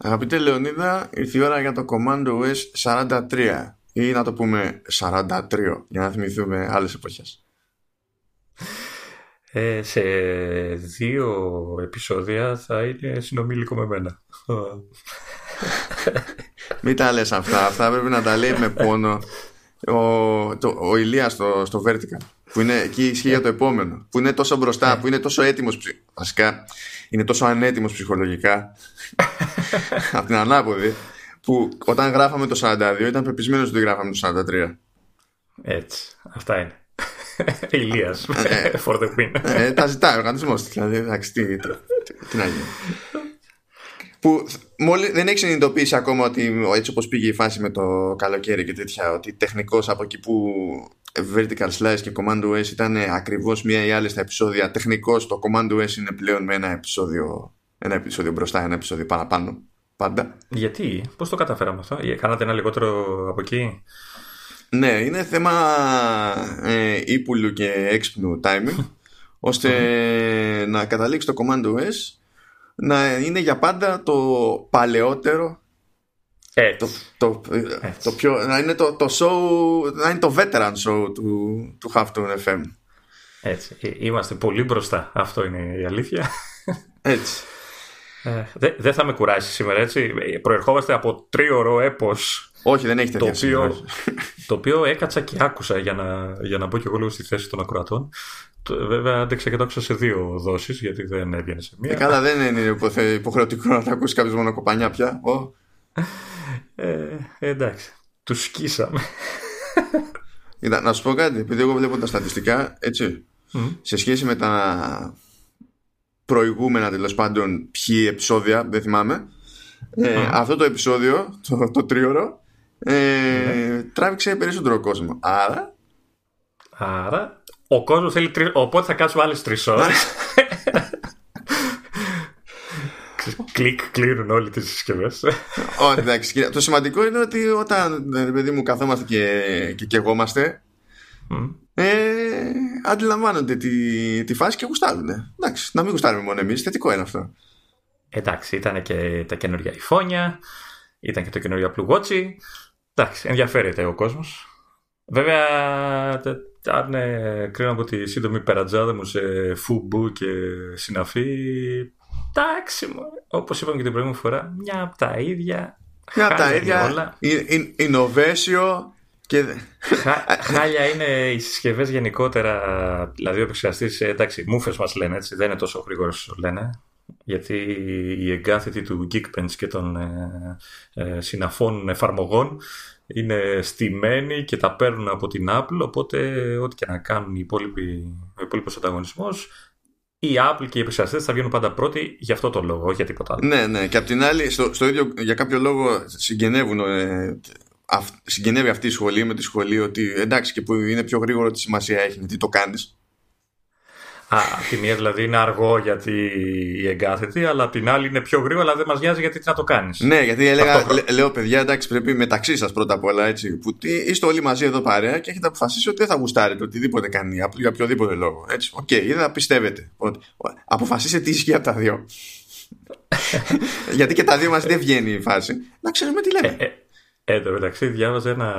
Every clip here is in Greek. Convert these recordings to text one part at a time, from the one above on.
Αγαπητέ Λεωνίδα, ήρθε η ώρα για το Command OS 43 ή να το πούμε 43 για να θυμηθούμε άλλες εποχές. Ε, σε δύο επεισόδια θα είναι συνομήλικο με μένα. Μην τα λες αυτά, αυτά πρέπει να τα λέει με πόνο ο, το, ο Ηλίας στο, στο Vertical που είναι εκεί ισχύει για το επόμενο που είναι τόσο μπροστά, ναι. που είναι τόσο έτοιμος βασικά είναι τόσο ανέτοιμος ψυχολογικά από την ανάποδη που όταν γράφαμε το 42 ήταν πεπισμένος ότι γράφαμε το 43 έτσι, αυτά είναι. Ηλίας for the win ε, τα ζητάει ο οργανισμός δηλαδή εντάξει τι, τι, τι να γίνει. Που μόλι, δεν έχεις συνειδητοποιήσει ακόμα ότι έτσι όπως πήγε η φάση με το καλοκαίρι και τέτοια ότι τεχνικός από εκεί που vertical slice και command OS ήταν ακριβώς μία ή άλλη στα επεισόδια τεχνικός το command OS είναι πλέον με ένα επεισόδιο ένα επεισόδιο μπροστά, ένα επεισόδιο παραπάνω πάντα. Γιατί, πώς το καταφέραμε αυτό, κάνατε ένα λιγότερο από εκεί; Ναι, είναι θέμα ε, ύπουλου και έξυπνου timing ώστε να καταλήξει το command OS να είναι για πάντα το παλαιότερο έτσι. Το, το, το πιο, να είναι το, το show να είναι το veteran show του, του Halftone FM έτσι. Ε, είμαστε πολύ μπροστά. Αυτό είναι η αλήθεια. Έτσι. Ε, δεν δε θα με κουράσει σήμερα έτσι. Προερχόμαστε από τρίωρο έπος όχι δεν έχει τέτοια το οποίο, το οποίο έκατσα και άκουσα για να, για να μπω και εγώ λίγο στη θέση των ακροατών. Βέβαια, άντεξα και το άκουσα σε δύο δόσεις, γιατί δεν έβγαινε σε μία. Ε, καλά, δεν είναι υποχρεωτικό να τα ακούσει κάποιος μόνο κοπανιά πια. Ε, εντάξει. Τους σκίσαμε. Είδα, να σου πω κάτι, επειδή εγώ βλέπω τα στατιστικά, έτσι, σε σχέση με τα προηγούμενα τέλος πάντων ποιοι επεισόδια, δεν θυμάμαι, ε, αυτό το επεισόδιο, το, το τρίωρο, ε, ναι. τράβηξε περισσότερο κόσμος. Άρα. Άρα ο κόσμος θέλει τρει. Οπότε θα κάτσουμε άλλες τρεις ώρες. Κλικ, κλείνουν όλοι τις συσκευές. Όχι, εντάξει. Το σημαντικό είναι ότι όταν παιδί μου καθόμαστε και, και κεγόμαστε, mm. ε, αντιλαμβάνονται τη, τη φάση και γουστάρουν. Εντάξει, να μην γουστάρουμε μόνο εμείς. Θετικό είναι αυτό. Εντάξει, ήταν και τα καινούργια iPhone, ήταν και το καινούργιο Apple Watch. Εντάξει, ενδιαφέρεται ο κόσμος. Βέβαια, αν ε, κρίνω από τη σύντομη περατζάδα μου σε φουμπού και συναφή, εντάξει, όπως είπαμε και την προηγούμενη φορά, μια από τα ίδια. Μια από τα ίδια. Όλα. Innovation και... χάλια είναι οι συσκευές γενικότερα. Δηλαδή, ο επεξεργαστής, ε, εντάξει, μούφε μας λένε έτσι, δεν είναι τόσο γρήγορος όσο λένε. Γιατί η εγκάθετη του Geekbench και των ε, ε, συναφών εφαρμογών είναι στημένοι και τα παίρνουν από την Apple οπότε ό,τι και να κάνουν οι υπόλοιποι, ο υπόλοιπος ανταγωνισμός, η Apple και οι επεξεργαστές θα βγαίνουν πάντα πρώτοι για αυτό το λόγο, όχι για τίποτα άλλο. Ναι, ναι. Και απ' την άλλη, στο, στο ίδιο, για κάποιο λόγο συγγενεύουν. Ε, αυ, συγγενεύει αυτή η σχολή με τη σχολή ότι εντάξει και που είναι πιο γρήγορο τι σημασία έχει, τι το κάνεις. Α, απ' τη μία δηλαδή είναι αργό γιατί η εγκάθετη, αλλά απ' την άλλη είναι πιο γρήγορο, αλλά δεν μας νοιάζει γιατί τι να το κάνεις. Ναι, γιατί έλεγα, λέω παιδιά, εντάξει, πρέπει μεταξύ σας πρώτα απ' όλα έτσι. Που είστε όλοι μαζί εδώ παρέα και έχετε αποφασίσει ότι δεν θα γουστάρετε οτιδήποτε κάνει η Apple για οποιοδήποτε λόγο. Έτσι, ok, okay, είδα, πιστεύετε. Ότι, αποφασίστε τι ισχύει από τα δύο. γιατί και τα δύο μας δεν βγαίνει η φάση. Να ξέρουμε τι λέμε. Ε, ε, ε, εν μεταξύ, διάβαζε ένα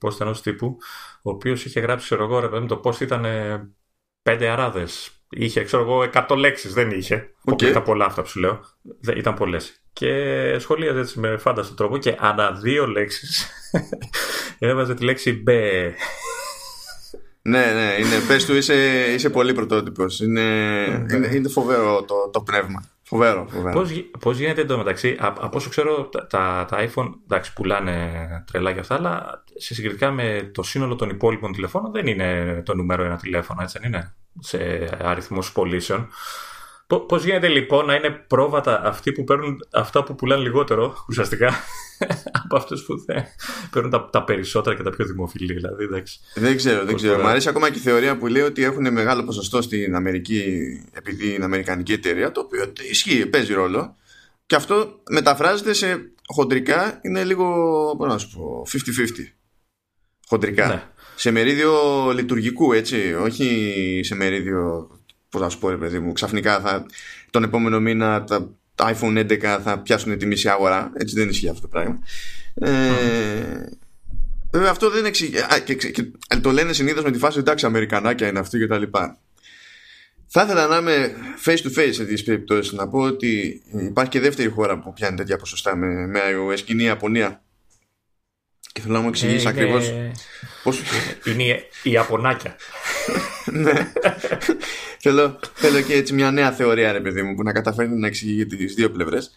post ενός τύπου, ο οποίος είχε γράψει, ξέρω εγώ, το πώ ήταν πέντε αράδες. Είχε, ξέρω εγώ, 100 λέξεις. Δεν είχε. Okay. Ήταν πολλά αυτά που σου λέω. Ήταν πολλές. Και σχολίαζε έτσι με φάνταστο τρόπο και ανά δύο λέξεις έβαζε τη λέξη μπε. ναι, ναι, είναι, πες του είσαι, είσαι πολύ πρωτότυπος είναι, ναι. είναι, είναι φοβερό το, το πνεύμα Φοβερό, φοβερό. Πώς, πώς γίνεται εντωμεταξύ, από όσο ξέρω τα, τα, τα iPhone εντάξει, πουλάνε τρελά και αυτά, αλλά σε συγκριτικά με το σύνολο των υπόλοιπων τηλεφώνων δεν είναι το νούμερο ένα τηλέφωνο, έτσι δεν είναι, σε αριθμούς πωλήσεων. Πώς γίνεται λοιπόν να είναι πρόβατα αυτοί που παίρνουν αυτά που πουλάνε λιγότερο ουσιαστικά; από αυτούς που δεν παίρνουν τα, τα, περισσότερα και τα πιο δημοφιλή. Δηλαδή, εντάξει. Δεν ξέρω, δεν ξέρω. Μ' αρέσει ακόμα και η θεωρία που λέει ότι έχουν μεγάλο ποσοστό στην Αμερική επειδή είναι Αμερικανική εταιρεία, το οποίο ισχύει, παίζει ρόλο. Και αυτό μεταφράζεται σε χοντρικά είναι λίγο, πώς να σου πω, 50-50. Χοντρικά. Ναι. Σε μερίδιο λειτουργικού, έτσι. Όχι σε μερίδιο. Πώς να σου πω, ρε παιδί μου, ξαφνικά θα, τον επόμενο μήνα τα τα iPhone 11 θα πιάσουν τη μισή αγορά. Έτσι δεν ισχύει αυτό το πράγμα. Ε, Βέβαια αυτό δεν εξηγεί. Και, και, και, το λένε συνήθως με τη φάση εντάξει, Αμερικανάκια είναι αυτοί κτλ. Θα ήθελα να είμαι face to face σε τέτοιε περιπτώσεις. Να πω ότι υπάρχει και δεύτερη χώρα που πιάνει τέτοια ποσοστά με, με iOS και είναι η Ιαπωνία. Και θέλω να μου εξηγήσεις ε, ακριβώς. Πώς... Είναι η Ιαπωνάκια. ναι. θέλω, θέλω και έτσι μια νέα θεωρία, ρε παιδί μου, που να καταφέρει να εξηγεί τις δύο πλευρές.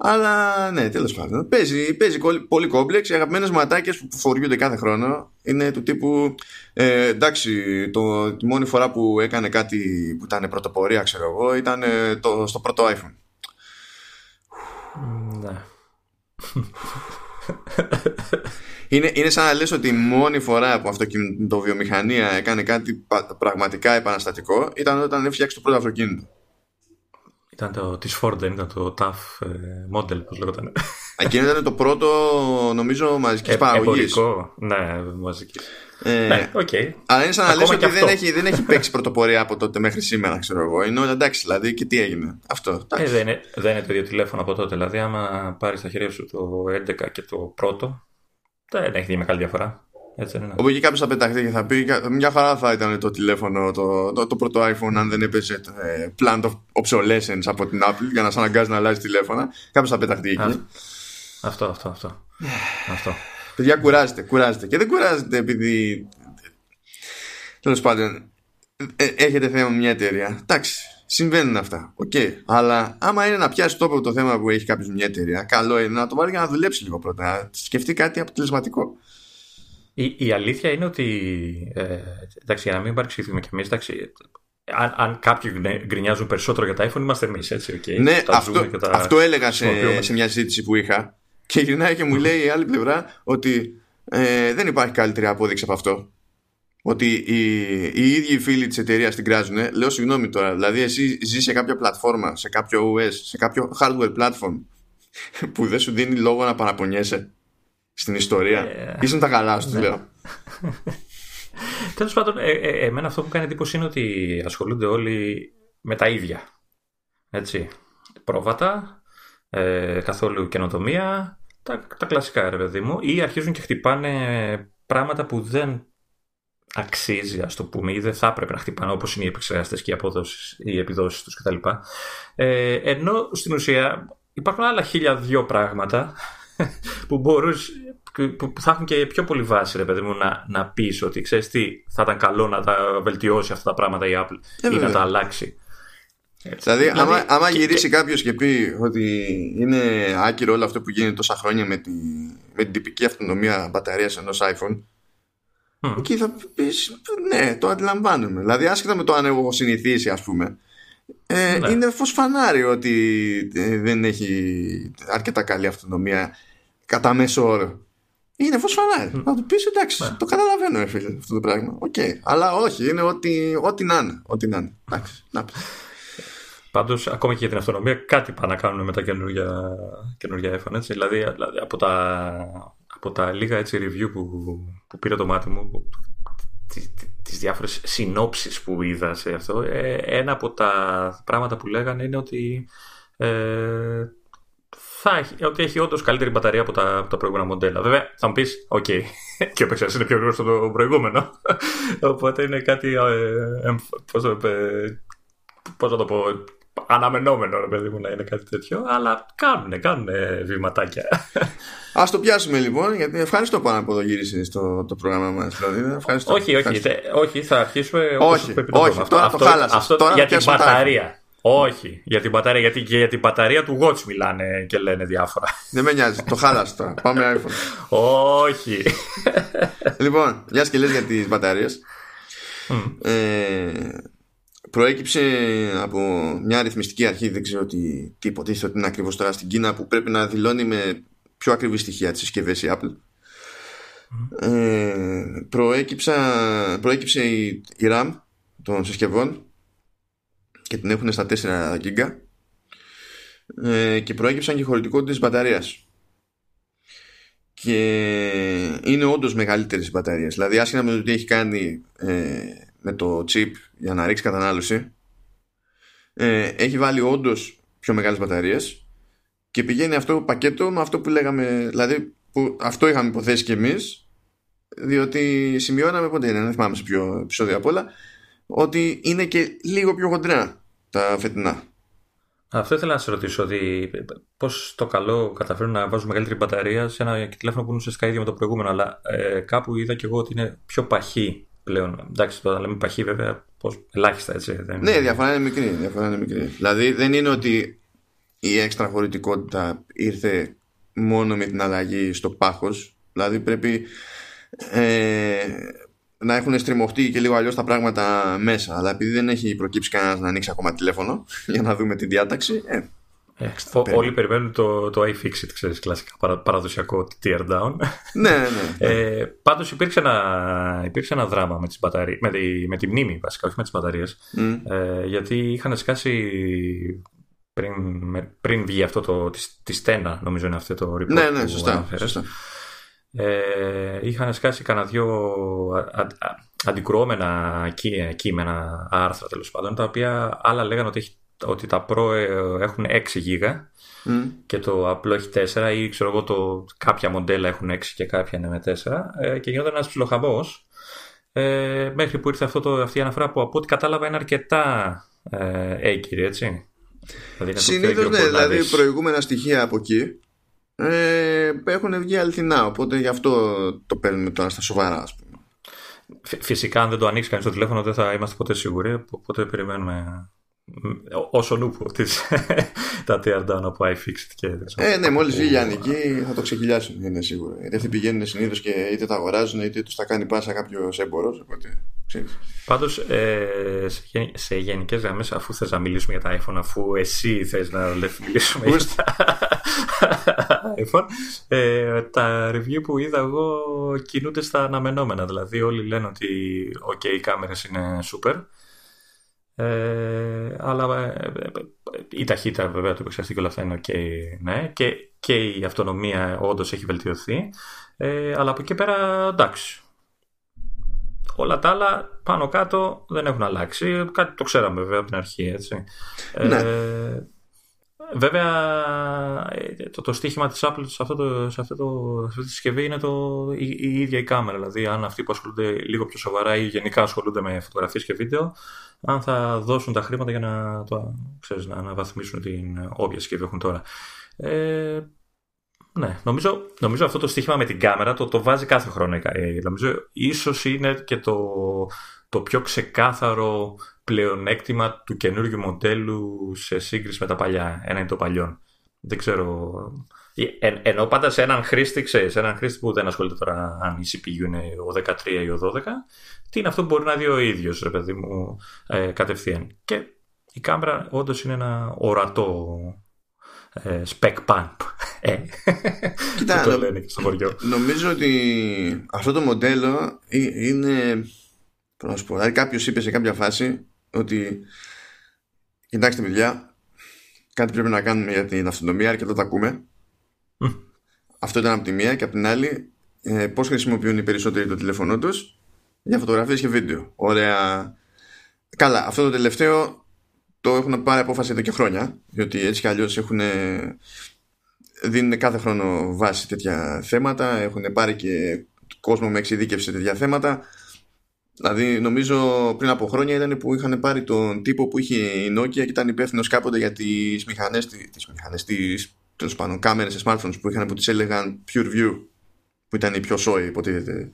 Αλλά ναι, τέλος πάντων. Παίζει, παίζει πολύ κόμπλεξ. Οι αγαπημένες ματάκε που φοριούνται κάθε χρόνο είναι του τύπου. Ε, εντάξει, το, τη μόνη φορά που έκανε κάτι που ήταν πρωτοπορία, ξέρω εγώ, ήταν ε, το, στο πρώτο iPhone. Ναι. είναι, είναι σαν να λες ότι η μόνη φορά που αυτοκινητοβιομηχανία έκανε κάτι πραγματικά επαναστατικό ήταν όταν έφτιαξε το πρώτο αυτοκίνητο. Ήταν το της Ford, δεν ήταν το TAF ε, model, πώς λέγονταν. Εκείνο ήταν το πρώτο, νομίζω, μαζικής ε, παραγωγής. Εμπορικό, ναι, μαζικής. Ε, ναι, okay. Αλλά είναι σαν να λες ότι δεν έχει, δεν έχει παίξει πρωτοπορία από τότε μέχρι σήμερα, ξέρω εγώ. Είναι όλα εντάξει, δηλαδή, και τι έγινε. Αυτό. Ε, δεν, είναι, δεν είναι το ίδιο τηλέφωνο από τότε. Δηλαδή, άμα πάρεις τα χέρια σου το 11 και το πρώτο, δεν έχει μεγάλη διαφορά. Έτσι είναι. Όπου εκεί κάποιος θα πεταχθεί και θα πει μια χαρά θα ήταν το τηλέφωνο, το, το, το πρώτο iPhone, αν δεν έπαιζε ε, plant of obsolescence από την Apple για να σε αναγκάζει να αλλάζει τηλέφωνα. Κάποιος θα πεταχθεί εκεί. Αυτό, αυτό, αυτό. αυτό. Παιδιά, κουράζεται, κουράζεται. Και δεν κουράζεται επειδή. Τέλος πάντων, ε, έχετε θέμα με μια εταιρεία. Εντάξει, συμβαίνουν αυτά. Ok. Okay. Αλλά άμα είναι να πιάσει τόπο το θέμα που έχει κάποιος μια εταιρεία, καλό είναι να το βάλει για να δουλέψει λίγο πρώτα. Να σκεφτεί κάτι αποτελεσματικό. Η, η αλήθεια είναι ότι. Ε, εντάξει, για να μην παρεξηγηθούμε κι εμείς, αν, αν κάποιοι γκρινιάζουν περισσότερο για τα iPhone, είμαστε εμείς, έτσι. Okay, ναι, αυτό, τα αυτό έλεγα σε, σε μια συζήτηση που είχα. Και γυρνάει και μου λέει η άλλη πλευρά ότι ε, δεν υπάρχει καλύτερη απόδειξη από αυτό. Ότι οι, οι ίδιοι οι φίλοι της εταιρείας την κράζουν. Λέω συγγνώμη τώρα. Δηλαδή, εσύ ζεις σε κάποια πλατφόρμα, σε κάποιο OS, σε κάποιο hardware platform που δεν σου δίνει λόγο να παραπονιέσαι στην ιστορία. Yeah. Ήσουν τα καλά σου, λέω. Τέλος πάντων, ε, ε, εμένα αυτό που κάνει εντύπωση είναι ότι ασχολούνται όλοι με τα ίδια. Έτσι. Πρόβατα, ε, καθόλου καινοτομία, τα, τα κλασικά ρε παιδί μου, ή αρχίζουν και χτυπάνε πράγματα που δεν αξίζει, ας το πούμε, ή δεν θα έπρεπε να χτυπάνε όπως είναι οι επεξεργαστές και οι αποδόσεις, οι επιδόσεις τους κτλ. Ε, ενώ στην ουσία υπάρχουν άλλα χίλια δυο πράγματα που μπορούσε, που θα έχουν και πιο πολύ βάση, ρε παιδί μου, να, να πεις ότι ξέρεις τι, θα ήταν καλό να τα βελτιώσει αυτά τα πράγματα η Apple ε, ή να τα αλλάξει. Δηλαδή, δηλαδή, άμα, άμα γυρίσει και... κάποιος και πει ότι είναι άκυρο όλο αυτό που γίνεται τόσα χρόνια με, τη, με την τυπική αυτονομία μπαταρίας ενός iPhone, mm. εκεί θα πεις ναι, το αντιλαμβάνομαι. Δηλαδή, άσχετα με το αν έχω συνηθίσει, ας πούμε, ε, ναι. είναι φως φανάρι ότι ε, δεν έχει αρκετά καλή αυτονομία κατά μέσο όρο. Είναι φως φανάρι. Mm. Να του πεις εντάξει, ναι. το καταλαβαίνω, φίλε, αυτό το πράγμα. Ok. Okay. Αλλά όχι, είναι ό,τι, ό,τι να είναι. Ό,τι να είναι. Εντάξει. Να Πάντως, ακόμα και για την αυτονομία, κάτι πάνε να κάνουν με τα καινούργια, καινούργια iPhone. Έτσι. Δηλαδή, δηλαδή, από, τα, από τα λίγα έτσι, review που, που πήρε το μάτι μου, τις, τις διάφορες συνόψεις που είδα σε αυτό, ε, ένα από τα πράγματα που λέγανε είναι ότι ε, θα έχει, ότι έχει όντως καλύτερη μπαταρία από τα, από τα προηγούμενα μοντέλα. Βέβαια, θα μου πεις, ok, okay. και ο επεξεργαστής είναι πιο γρήγορος από το προηγούμενο. Οπότε είναι κάτι. Ε, Πώς το, πώς το πω, αναμενόμενο ρε παιδί μου να είναι κάτι τέτοιο, αλλά κάνουν, κάνουν βηματάκια. Α το πιάσουμε λοιπόν, γιατί ευχαριστώ πάρα που το γύρισες στο το πρόγραμμα μας. Δηλαδή, ευχαριστώ. Όχι, όχι, όχι, θα αρχίσουμε όχι, όχι, τώρα αυτό, το χάλασες. Αυτό τώρα για την μπαταρία. Όχι, για την μπαταρία, γιατί και για την μπαταρία του Watch μιλάνε και λένε διάφορα. Δεν με νοιάζει, το χάλασε τώρα. Πάμε iPhone. Όχι. λοιπόν, μια και λες για τις μπαταρίες. Ε, προέκυψε από μια αριθμιστική αρχή, δεν ξέρω τι, τι υποτίθεται ότι είναι ακριβώς τώρα στην Κίνα, που πρέπει να δηλώνει με πιο ακριβή στοιχεία τις συσκευές η Apple. Ε, προέκυψε η, η RAM των συσκευών και την έχουν στα 4 GB ε, και προέκυψαν και χωρητικότητα της μπαταρίας. Και είναι όντως μεγαλύτερες οι μπαταρίες. Δηλαδή άσχετα με το τι έχει κάνει ε, με το chip για να ρίξει κατανάλωση ε, έχει βάλει όντως πιο μεγάλες μπαταρίες και πηγαίνει αυτό πακέτο με αυτό που λέγαμε, δηλαδή που αυτό είχαμε υποθέσει κι εμείς διότι σημειώναμε πότε είναι, δεν θυμάμαι σε ποιο επεισόδιο απ' όλα ότι είναι και λίγο πιο χοντρά τα φετινά. Αυτό ήθελα να σε ρωτήσω ότι πώς το καλό καταφέρουν να βάζουν μεγαλύτερη μπαταρία σε ένα τηλέφωνο που είναι ουσιαστικά ίδιο με το προηγούμενο. Αλλά ε, κάπου είδα και εγώ ότι είναι πιο παχύ πλέον. Εντάξει, τώρα λέμε παχύ βέβαια πώς, ελάχιστα έτσι. Δεν... Ναι, διαφορά είναι μικρή. Διαφορά είναι μικρή. Δηλαδή δεν είναι ότι η έξτρα χωρητικότητα ήρθε μόνο με την αλλαγή στο πάχος. Δηλαδή πρέπει ε, να έχουν στριμωχτεί και λίγο αλλιώς τα πράγματα μέσα. Αλλά επειδή δεν έχει προκύψει κανένας να ανοίξει ακόμα τηλέφωνο για να δούμε την διάταξη. Ε, ε, όλοι περιμένουν το, το iFixit, ξέρεις, κλασικά παραδοσιακό tear down. ναι, ναι. ναι. Ε, πάντως υπήρξε ένα, υπήρξε ένα δράμα με, τις μπαταρίες, με, τη, με τη μνήμη βασικά, όχι με τις μπαταρίες. Ε, γιατί είχαν σκάσει πριν, πριν βγει αυτό το, τη, τη στένα, νομίζω είναι αυτό το report ναι, ναι, σωστά, σωστά. Ε, είχαν σκάσει κανένα δυο αντικρουόμενα κείμενα, άρθρα τέλος πάντων, τα οποία άλλα λέγανε ότι, ότι τα Pro ε, έχουν 6 GB και το απλό έχει 4 ή ξέρω εγώ το, κάποια μοντέλα έχουν 6 και κάποια είναι με 4 ε, και γινόταν ένας ψιλοχαμπός ε, μέχρι που ήρθε αυτό το, αυτή η αναφορά που από ό,τι κατάλαβα είναι αρκετά ε, έγκυρη, έτσι. Δηλαδή Συνήθως ναι, δηλαδή προηγούμενα στοιχεία από εκεί ε, έχουν βγει αληθινά. Οπότε γι' αυτό το παίρνουμε τώρα στα σοβαρά, ας πούμε. Φυσικά, αν δεν το ανοίξει κανείς το τηλέφωνο, δεν θα είμαστε ποτέ σίγουροι. Οπότε περιμένουμε όσο νούπο τα tear down από iFixit και Ε, ναι, μόλις βγει η Λιανική θα το ξεκυλιάσουν, είναι σίγουρο. Γιατί αυτοί πηγαίνουν συνήθως και είτε τα αγοράζουν είτε τους τα κάνει πάσα κάποιος έμπορος. Πάντως, ε, σε, σε γενικές γραμμές, αφού θες να μιλήσουμε για τα iPhone, αφού εσύ θες να μιλήσουμε για τα iPhone, ε, τα review που είδα εγώ κινούνται στα αναμενόμενα. Δηλαδή, όλοι λένε ότι OK, οι κάμερες είναι super. Ε, αλλά ε, ε, η ταχύτητα βέβαια του επεξεργαστή και όλα αυτά είναι ok, ναι, και, και η αυτονομία όντως έχει βελτιωθεί. Ε, αλλά από εκεί πέρα εντάξει. Όλα τα άλλα πάνω κάτω δεν έχουν αλλάξει. Κάτι το ξέραμε βέβαια από την αρχή, έτσι. Ναι. Ε, Βέβαια, το, το στίχημα της Apple σε, αυτό το, σε, αυτό το, σε αυτή τη συσκευή είναι το, η, η, ίδια η κάμερα. Δηλαδή, αν αυτοί που ασχολούνται λίγο πιο σοβαρά ή γενικά ασχολούνται με φωτογραφίες και βίντεο, αν θα δώσουν τα χρήματα για να, το, ξέρεις, να αναβαθμίσουν την όποια συσκευή έχουν τώρα. Ε, ναι, νομίζω, νομίζω αυτό το στοίχημα με την κάμερα το, το βάζει κάθε χρόνο. Ε, νομίζω ίσως είναι και το, το πιο ξεκάθαρο πλεονέκτημα του καινούργιου μοντέλου σε σύγκριση με τα παλιά. Ένα είναι το παλιό. Δεν ξέρω. Ε, ενώ πάντα σε έναν χρήστη, ξέρεις, σε έναν χρήστη που δεν ασχολείται τώρα αν η CPU είναι ο 13 ή ο 12, τι είναι αυτό που μπορεί να δει ο ίδιος, ρε παιδί μου, ε, κατευθείαν. Και η κάμερα όντως είναι ένα ορατό ε, spec pump. Ε, Κοίτα, το λένε και στο χωριό. Νομίζω ότι αυτό το μοντέλο είναι. Πώς να σου πω, δηλαδή κάποιος είπε σε κάποια φάση ότι κοιτάξτε παιδιά κάτι πρέπει να κάνουμε για την αυτονομία και το τα ακούμε αυτό ήταν από τη μία και από την άλλη ε, πώς χρησιμοποιούν οι περισσότεροι το τηλέφωνό τους για φωτογραφίες και βίντεο ωραία καλά αυτό το τελευταίο το έχουν πάρει απόφαση εδώ και χρόνια διότι έτσι κι αλλιώς έχουν δίνουν κάθε χρόνο βάση τέτοια θέματα έχουν πάρει και κόσμο με εξειδίκευση σε τέτοια θέματα Δηλαδή, νομίζω πριν από χρόνια ήταν που είχαν πάρει τον τύπο που είχε η Nokia και ήταν υπεύθυνο κάποτε για τις μηχανές, τις μηχανές, τις τέλος πάντων κάμερες σε smartphones που είχαν που τις έλεγαν Pure View, που ήταν η πιο σόη, υποτίθεται,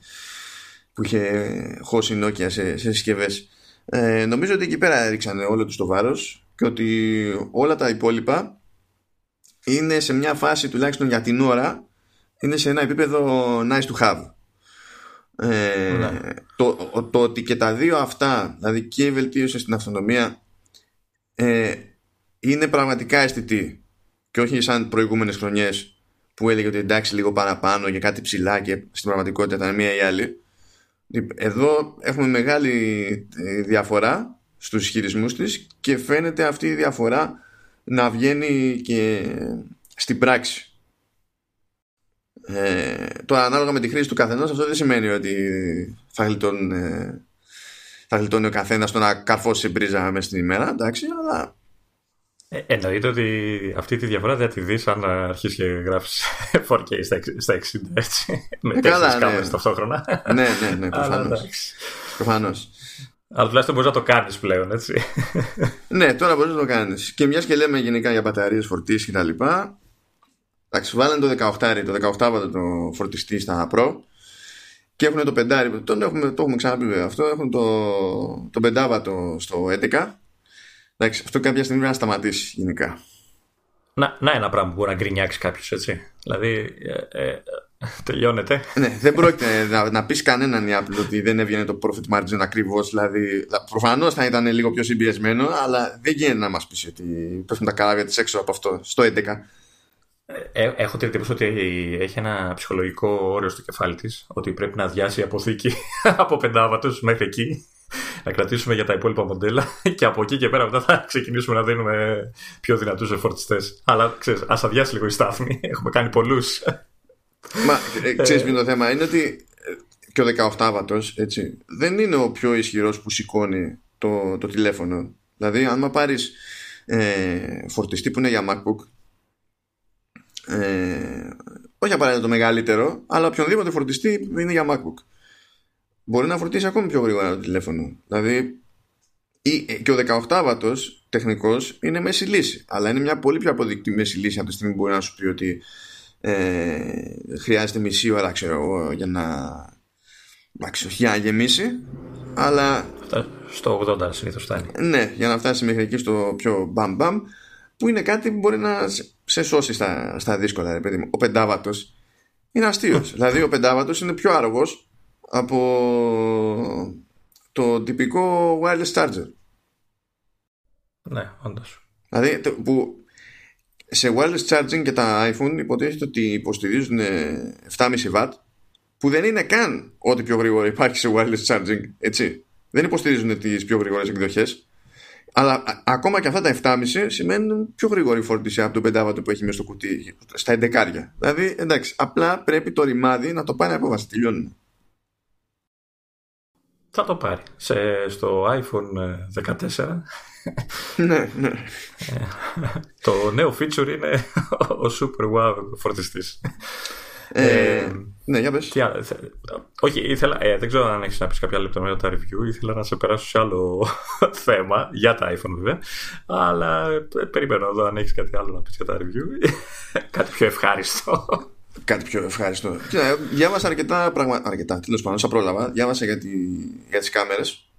που είχε χώσει η Nokia σε, σε συσκευές. Ε, νομίζω ότι εκεί πέρα έριξαν όλο τους το βάρος και ότι όλα τα υπόλοιπα είναι σε μια φάση τουλάχιστον για την ώρα είναι σε ένα επίπεδο nice to have. Ε, ναι. το, το, ότι και τα δύο αυτά, δηλαδή και η βελτίωση στην αυτονομία, ε, είναι πραγματικά αισθητή και όχι σαν προηγούμενες χρονιές που έλεγε ότι εντάξει λίγο παραπάνω για κάτι ψηλά και στην πραγματικότητα ήταν μία ή άλλη. Εδώ έχουμε μεγάλη ε, διαφορά στους ισχυρισμούς της και φαίνεται αυτή η διαφορά να βγαίνει και στην πράξη. Ε, τώρα ανάλογα με τη χρήση του καθενός αυτό δεν σημαίνει ότι θα γλιτώνει, ε, θα γλιτώνει ο καθένας το να καρφώσει μπρίζα μέσα στην ημέρα εντάξει αλλά Ε, εννοείται ότι αυτή τη διαφορά δεν θα τη δεις αν αρχίσεις και γράφεις 4K στα 60 έτσι. Με ε, τέσσερις κάμερες ναι. ταυτόχρονα. ναι, ναι, ναι, προφανώς. Αλλά τουλάχιστον μπορείς να το κάνεις πλέον, έτσι. ναι, τώρα μπορείς να το κάνεις. Και μιας και λέμε γενικά για μπαταρίες, φορτίσεις κτλ. Εντάξει, βάλανε το 18, το 18 το φορτιστή στα Pro και έχουν το 5 τον έχουμε, το έχουμε ξαναπεί βέβαια αυτό, έχουν το, το 5 στο 11. Εντάξει, αυτό κάποια στιγμή πρέπει να σταματήσει γενικά. Να, να ένα πράγμα που μπορεί να γκρινιάξει κάποιος, έτσι. Δηλαδή, ε, ε, τελειώνεται. ναι, δεν πρόκειται να, να πεις κανέναν η Apple ότι δεν έβγαινε το profit margin ακριβώς. Δηλαδή, προφανώς θα ήταν λίγο πιο συμπιεσμένο, αλλά δεν γίνεται να μας πεις ότι πέφτουν τα καράβια της έξω από αυτό στο 11. Ε, έχω την εντύπωση ότι έχει ένα ψυχολογικό όριο στο κεφάλι της, ότι πρέπει να αδειάσει η αποθήκη από πεντάβατος μέχρι εκεί, να κρατήσουμε για τα υπόλοιπα μοντέλα και από εκεί και πέρα μετά θα ξεκινήσουμε να δίνουμε πιο δυνατούς εφορτιστές. Αλλά ξέρεις, ας αδειάσει λίγο η στάθμη. Έχουμε κάνει πολλούς. Μα ε, ξέρεις ποιο είναι το θέμα, είναι ότι ε, και ο 18βατο δεν είναι ο πιο ισχυρός που σηκώνει το, το τηλέφωνο. Δηλαδή, αν πάρεις ε, φορτιστή που είναι για MacBook ε, όχι απαραίτητα το μεγαλύτερο, αλλά οποιονδήποτε φορτιστή είναι για MacBook. Μπορεί να φορτίσει ακόμη πιο γρήγορα το τηλέφωνο. Δηλαδή, και ο 18βατο τεχνικός είναι μέση λύση. Αλλά είναι μια πολύ πιο αποδεικτή μέση λύση από τη στιγμή που μπορεί να σου πει ότι ε, χρειάζεται μισή ώρα ξέρω εγώ, για να. Εντάξει, όχι για να γεμίσει, αλλά. Στο 80 συνήθως φτάνει. Ναι, για να φτάσει μέχρι εκεί στο πιο μπαμ μπαμ, που είναι κάτι που μπορεί να σε σώσει στα, στα δύσκολα, ρε παιδί μου. Ο πεντάβατος είναι αστείος. δηλαδή, ο πεντάβατος είναι πιο άρωγος από το τυπικό wireless charger. Ναι, όντως. Δηλαδή, που σε wireless charging και τα iPhone υποτίθεται ότι υποστηρίζουν 7,5 W που δεν είναι καν ό,τι πιο γρήγορα υπάρχει σε wireless charging, έτσι. Δεν υποστηρίζουν τις πιο γρήγορες εκδοχές αλλά ακόμα και αυτά τα 7,5 σημαίνουν πιο γρήγορη φόρτιση από το πεντάβατο που έχει μέσα στο κουτί στα 11. Δηλαδή, εντάξει, απλά πρέπει το ρημάδι να το πάρει από βάση. Τελειώνουμε. Θα το πάρει. Σε, στο iPhone 14. Ε, ναι, ναι. Ε, το νέο feature είναι ο Super Wow φορτιστής. Ε, ναι, για πες. όχι, ήθελα, ε, δεν ξέρω αν έχεις να πεις κάποια λεπτομέρεια τα review. Ήθελα να σε περάσω σε άλλο θέμα για τα iPhone βέβαια. Αλλά ε, περιμένω εδώ αν έχεις κάτι άλλο να πεις για τα review. κάτι πιο ευχάριστο. Κάτι πιο ευχάριστο. Κοίτα, διάβασα αρκετά πράγματα. Αρκετά, τέλος πάντων, σαν πρόλαβα. Διάβασα για, τη, για τις κάμερες.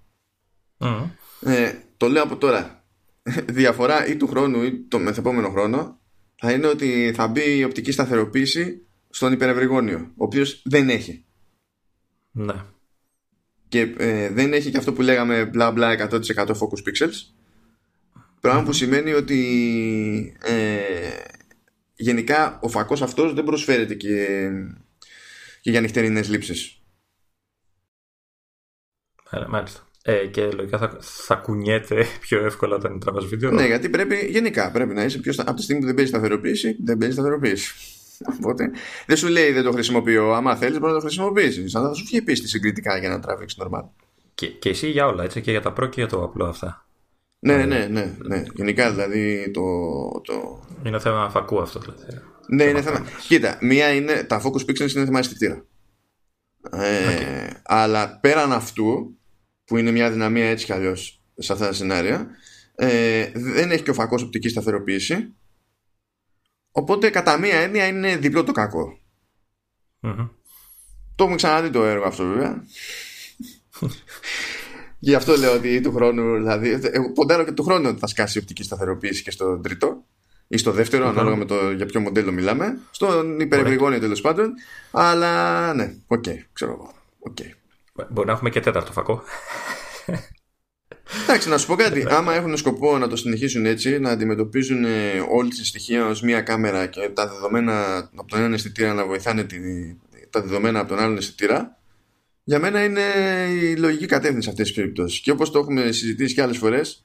Mm. Ε, το λέω από τώρα. Διαφορά ή του χρόνου ή το μεθεπόμενο χρόνο θα είναι ότι θα μπει η οπτική σταθεροποίηση στον υπερευρυγόνιο, ο οποίος δεν έχει. Ναι. Και ε, δεν έχει και αυτό που λέγαμε μπλα μπλα 100% focus pixels. Πράγμα που σημαίνει ότι ε, γενικά ο φακός αυτός δεν προσφέρεται και, και για νυχτερινές λήψεις. Μάλιστα. Ε, και λογικά θα, θα κουνιέται πιο εύκολα όταν τραβάς βίντεο. Ναι, γιατί πρέπει, γενικά πρέπει να είσαι πιο στα... από τη στιγμή που δεν παίζει σταθεροποίηση, δεν παίζει σταθεροποίηση. Οπότε δεν σου λέει δεν το χρησιμοποιώ. Άμα θέλεις, μπορείς να το χρησιμοποιήσεις. Αλλά θα σου βγει πίστη συγκριτικά για να τραβήξεις normal. Και, και εσύ για όλα, έτσι, και για τα προ και για το απλό αυτά. Ναι, ναι, ναι, ναι, ναι. Γενικά δηλαδή το, το. Είναι θέμα φακού αυτό δηλαδή. Ναι, είναι θέμα. Κοίτα, μία είναι. Τα focus pixels είναι θέμα αισθητήρα. Ε, Αλλά πέραν αυτού, που είναι μια δυναμία έτσι κι αλλιώς σε αυτά τα σενάρια, ε, δεν έχει και ο φακός οπτική σταθεροποίηση Οπότε κατά μία έννοια είναι διπλό το κακο Το έχουμε ξαναδεί το έργο αυτό βέβαια. Γι' αυτό λέω ότι του χρόνου, δηλαδή, ποντάρω και του χρόνου ότι θα σκάσει η οπτική σταθεροποίηση και στο τρίτο ή στο δευτερο ανάλογα με το για ποιο μοντέλο μιλάμε. Στον υπερευρυγώνιο τέλος πάντων. Αλλά ναι, OK, okay, ξέρω εγώ. Okay. Μπορεί να έχουμε και τέταρτο φακό. Εντάξει, να σου πω κάτι. Άμα έχουν σκοπό να το συνεχίσουν έτσι, να αντιμετωπίζουν ε, όλη τη στοιχεία ως μία κάμερα και τα δεδομένα από τον έναν αισθητήρα να βοηθάνε τη, τα δεδομένα από τον άλλον αισθητήρα, για μένα είναι η λογική κατεύθυνση αυτή τη περιπτώσεις. Και όπως το έχουμε συζητήσει και άλλες φορές,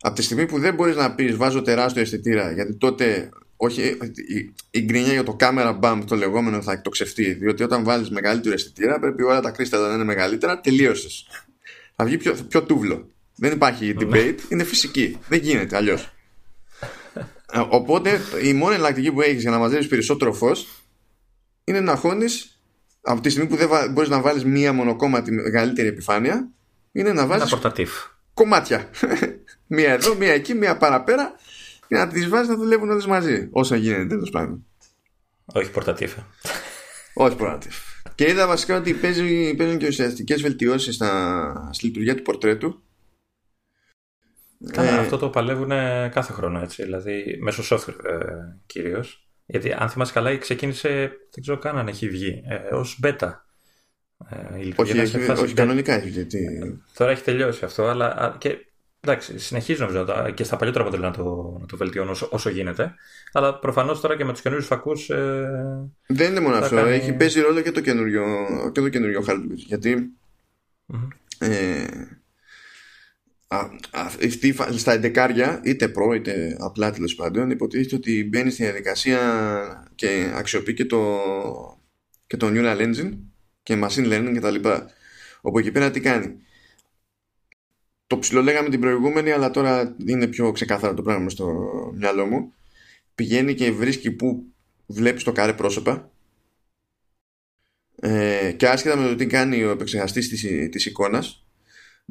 από τη στιγμή που δεν μπορείς να πεις βάζω τεράστιο αισθητήρα, γιατί τότε όχι, η, η γκρινιά για το camera bump το λεγόμενο θα εκτοξευτεί. Διότι όταν βάλεις μεγαλύτερο αισθητήρα, πρέπει όλα τα κρίσταλα να είναι μεγαλύτερα, τελείωσες. Θα βγει πιο, πιο τούβλο. Δεν υπάρχει ναι. debate, είναι φυσική. Δεν γίνεται αλλιώς. Ε, οπότε η μόνη εναλλακτική που έχεις για να μαζεύει περισσότερο φως είναι να χώνεις από τη στιγμή που δεν μπορείς να βάλεις μία μονοκόμματη μεγαλύτερη επιφάνεια, είναι να βάζεις κομμάτια. μία εδώ, μία εκεί, μία παραπέρα και να τις βάζεις να δουλεύουν όλες μαζί. Όσο γίνεται τέλος πάντων. Όχι πορτατίφ. Όχι πορτατίφ. Και είδα βασικά ότι παίζει, παίζουν και ουσιαστικές βελτιώσεις στη λειτουργία του πορτρέτου. Καλά, ε, αυτό το παλεύουν κάθε χρόνο έτσι. Δηλαδή μέσω software ε, κυρίως. Γιατί αν θυμάσαι καλά, ξεκίνησε, δεν ξέρω καν αν έχει βγει, ε, ως beta. Ε, όχι, έχει, όχι κανονικά έχει βγει. Τι... Τώρα έχει τελειώσει αυτό, αλλά και εντάξει, συνεχίζω νομίζω και στα παλιότερα μοντέλα να το, να το βελτιώνω όσο, όσο γίνεται. Αλλά προφανώς τώρα και με τους καινούριους φακούς. Ε, δεν είναι μόνο αυτό. Κάνει... Έχει παίζει ρόλο και το καινούριο, και το καινούριο hardware. Γιατί. Mm-hmm. Ε, αυτή στα εντεκάρια, είτε προ είτε απλά τέλος πάντων, υποτίθεται ότι μπαίνει στη διαδικασία και αξιοποιεί και το, και το Neural Engine και Machine Learning κτλ. Όπου εκεί πέρα τι κάνει. Το ψιλολέγαμε την προηγούμενη, αλλά τώρα είναι πιο ξεκάθαρο το πράγμα στο μυαλό μου. Πηγαίνει και βρίσκει που βλέπει το καρέ πρόσωπα ε, και άσχετα με το τι κάνει ο επεξεργαστής της, της εικόνας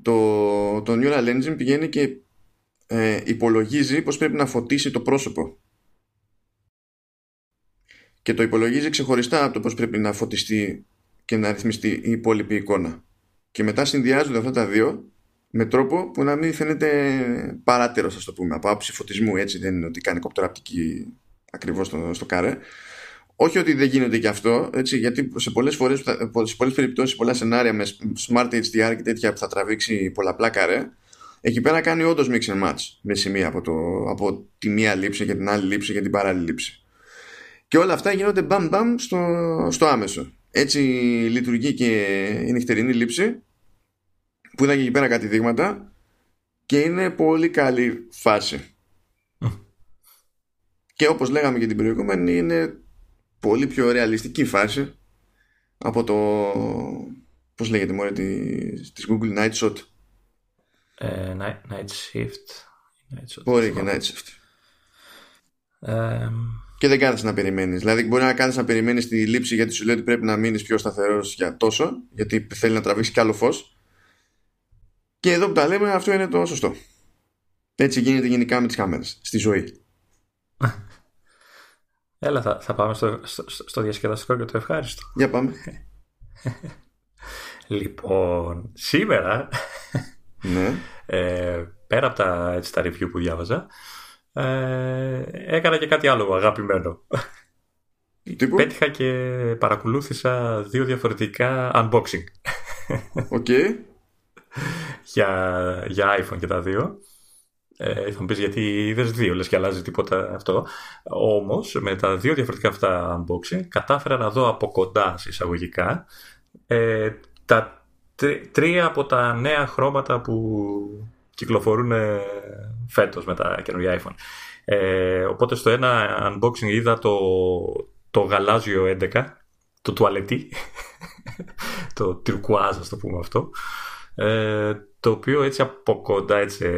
το, το Neural Engine πηγαίνει και ε, υπολογίζει πως πρέπει να φωτίσει το πρόσωπο. Και το υπολογίζει ξεχωριστά από το πως πρέπει να φωτιστεί και να ρυθμιστεί η υπόλοιπη εικόνα. Και μετά συνδυάζονται αυτά τα δύο με τρόπο που να μην φαίνεται παράτερος ας το πούμε από άψη φωτισμού. Έτσι δεν είναι ότι κάνει κοπτεραπτική ακριβώς στο, στο καρέ όχι ότι δεν γίνεται και αυτό, έτσι, γιατί σε πολλές, φορές, σε πολλές περιπτώσεις, πολλά σενάρια με Smart HDR και τέτοια που θα τραβήξει πολλαπλά καρέ, εκεί πέρα κάνει όντως mix and match με σημεία από, το, από τη μία λήψη και την άλλη λήψη και την παράλληλη λήψη. Και όλα αυτά γίνονται μπαμ μπαμ στο, στο άμεσο. Έτσι λειτουργεί και η νυχτερινή λήψη που είδα και εκεί πέρα κάτι δείγματα και είναι πολύ καλή φάση. και όπως λέγαμε και την προηγούμενη είναι πολύ πιο ρεαλιστική φάση από το πώς λέγεται μόλι της, της Google Night Shot. Ε, night, night Shift. Night Μπορεί και Night Shift. Και δεν κάθεσαι να περιμένεις. Δηλαδή μπορεί να κάνεις να περιμένεις τη λήψη γιατί σου λέει ότι πρέπει να μείνεις πιο σταθερός για τόσο γιατί θέλει να τραβήξει κι άλλο φως. Και εδώ που τα λέμε αυτό είναι το σωστό. Έτσι γίνεται γενικά με τις κάμερες στη ζωή Έλα, θα, θα πάμε στο, στο, στο διασκεδαστικό και το ευχάριστο. Για πάμε. λοιπόν, σήμερα, ναι. ε, πέρα από τα, έτσι, τα review που διάβαζα, ε, έκανα και κάτι άλλο αγαπημένο. Τύπου; Πέτυχα και παρακολούθησα δύο διαφορετικά unboxing. OK. Okay. για, για iPhone και τα δύο. Ε, θα μου πεις γιατί είδες δύο, λες και αλλάζει τίποτα αυτό. Όμως με τα δύο διαφορετικά αυτά unboxing κατάφερα να δω από κοντά εισαγωγικά ε, τα τρία από τα νέα χρώματα που κυκλοφορούν ε, φέτος με τα καινούργια iPhone. Ε, οπότε στο ένα unboxing είδα το, το γαλάζιο 11, το τουαλετί, το τυρκουάζ ας το πούμε αυτό, ε, το οποίο έτσι από κοντά έτσι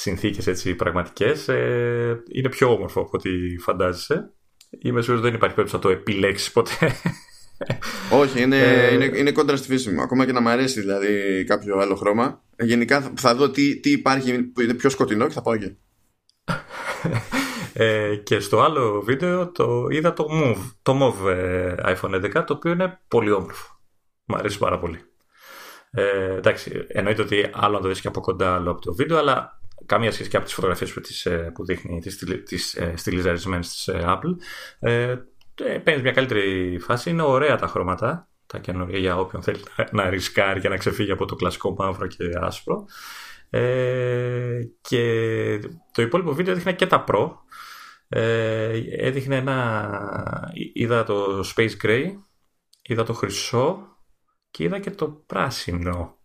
συνθήκες έτσι πραγματικές ε, είναι πιο όμορφο από ό,τι φαντάζεσαι. Είμαι σίγουρος δεν υπάρχει περίπτωση να το επιλέξεις ποτέ. Όχι, είναι, ε, είναι, είναι κόντρα στη φύση μου. Ακόμα και να μου αρέσει δηλαδή κάποιο άλλο χρώμα. Γενικά θα, δω τι, τι υπάρχει που είναι πιο σκοτεινό και θα πάω εκεί. Ε, και στο άλλο βίντεο το είδα το Move, το Move ε, iPhone 11 το οποίο είναι πολύ όμορφο. Μου αρέσει πάρα πολύ. Ε, εντάξει, εννοείται ότι άλλο να το δεις και από κοντά άλλο από το βίντεο, αλλά καμία σχέση και από τις φωτογραφίες που, τις, ε, που δείχνει τις, τις ε, στυλιζαρισμένες της ε, Apple. Ε, παίρνεις μια καλύτερη φάση, είναι ωραία τα χρώματα, τα καινούργια για όποιον θέλει να ρισκάρει και να ξεφύγει από το κλασικό μαύρο και άσπρο. Ε, και το υπόλοιπο βίντεο έδειχνε και τα Pro. Ε, έδειχνε ένα... Είδα το Space Gray, είδα το χρυσό και είδα και το πράσινο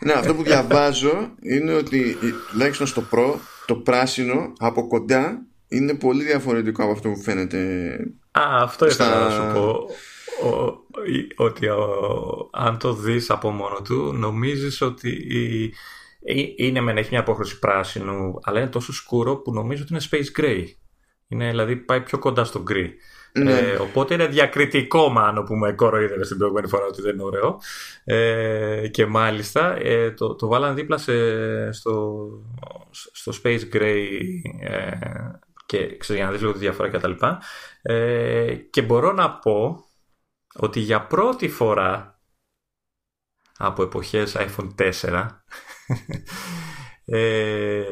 ναι, αυτό που διαβάζω είναι ότι τουλάχιστον στο Pro το πράσινο από κοντά είναι πολύ διαφορετικό από αυτό που φαίνεται. Α, αυτό ήθελα να σου πω. ότι αν το δεις από μόνο του νομίζεις ότι είναι μεν έχει μια απόχρωση πράσινου, αλλά είναι τόσο σκούρο που νομίζω ότι είναι space gray. Είναι, δηλαδή πάει πιο κοντά στο γκρι. Ναι. Ε, οπότε είναι διακριτικό μάνο που με κοροϊδεύε την προηγούμενη φορά ότι δεν είναι ωραίο. Ε, και μάλιστα ε, το, το βάλαν δίπλα σε, στο, στο Space Gray ε, και ξέρω, για να δεις λίγο τη διαφορά κτλ. Ε, και μπορώ να πω ότι για πρώτη φορά από εποχές iPhone 4 ε,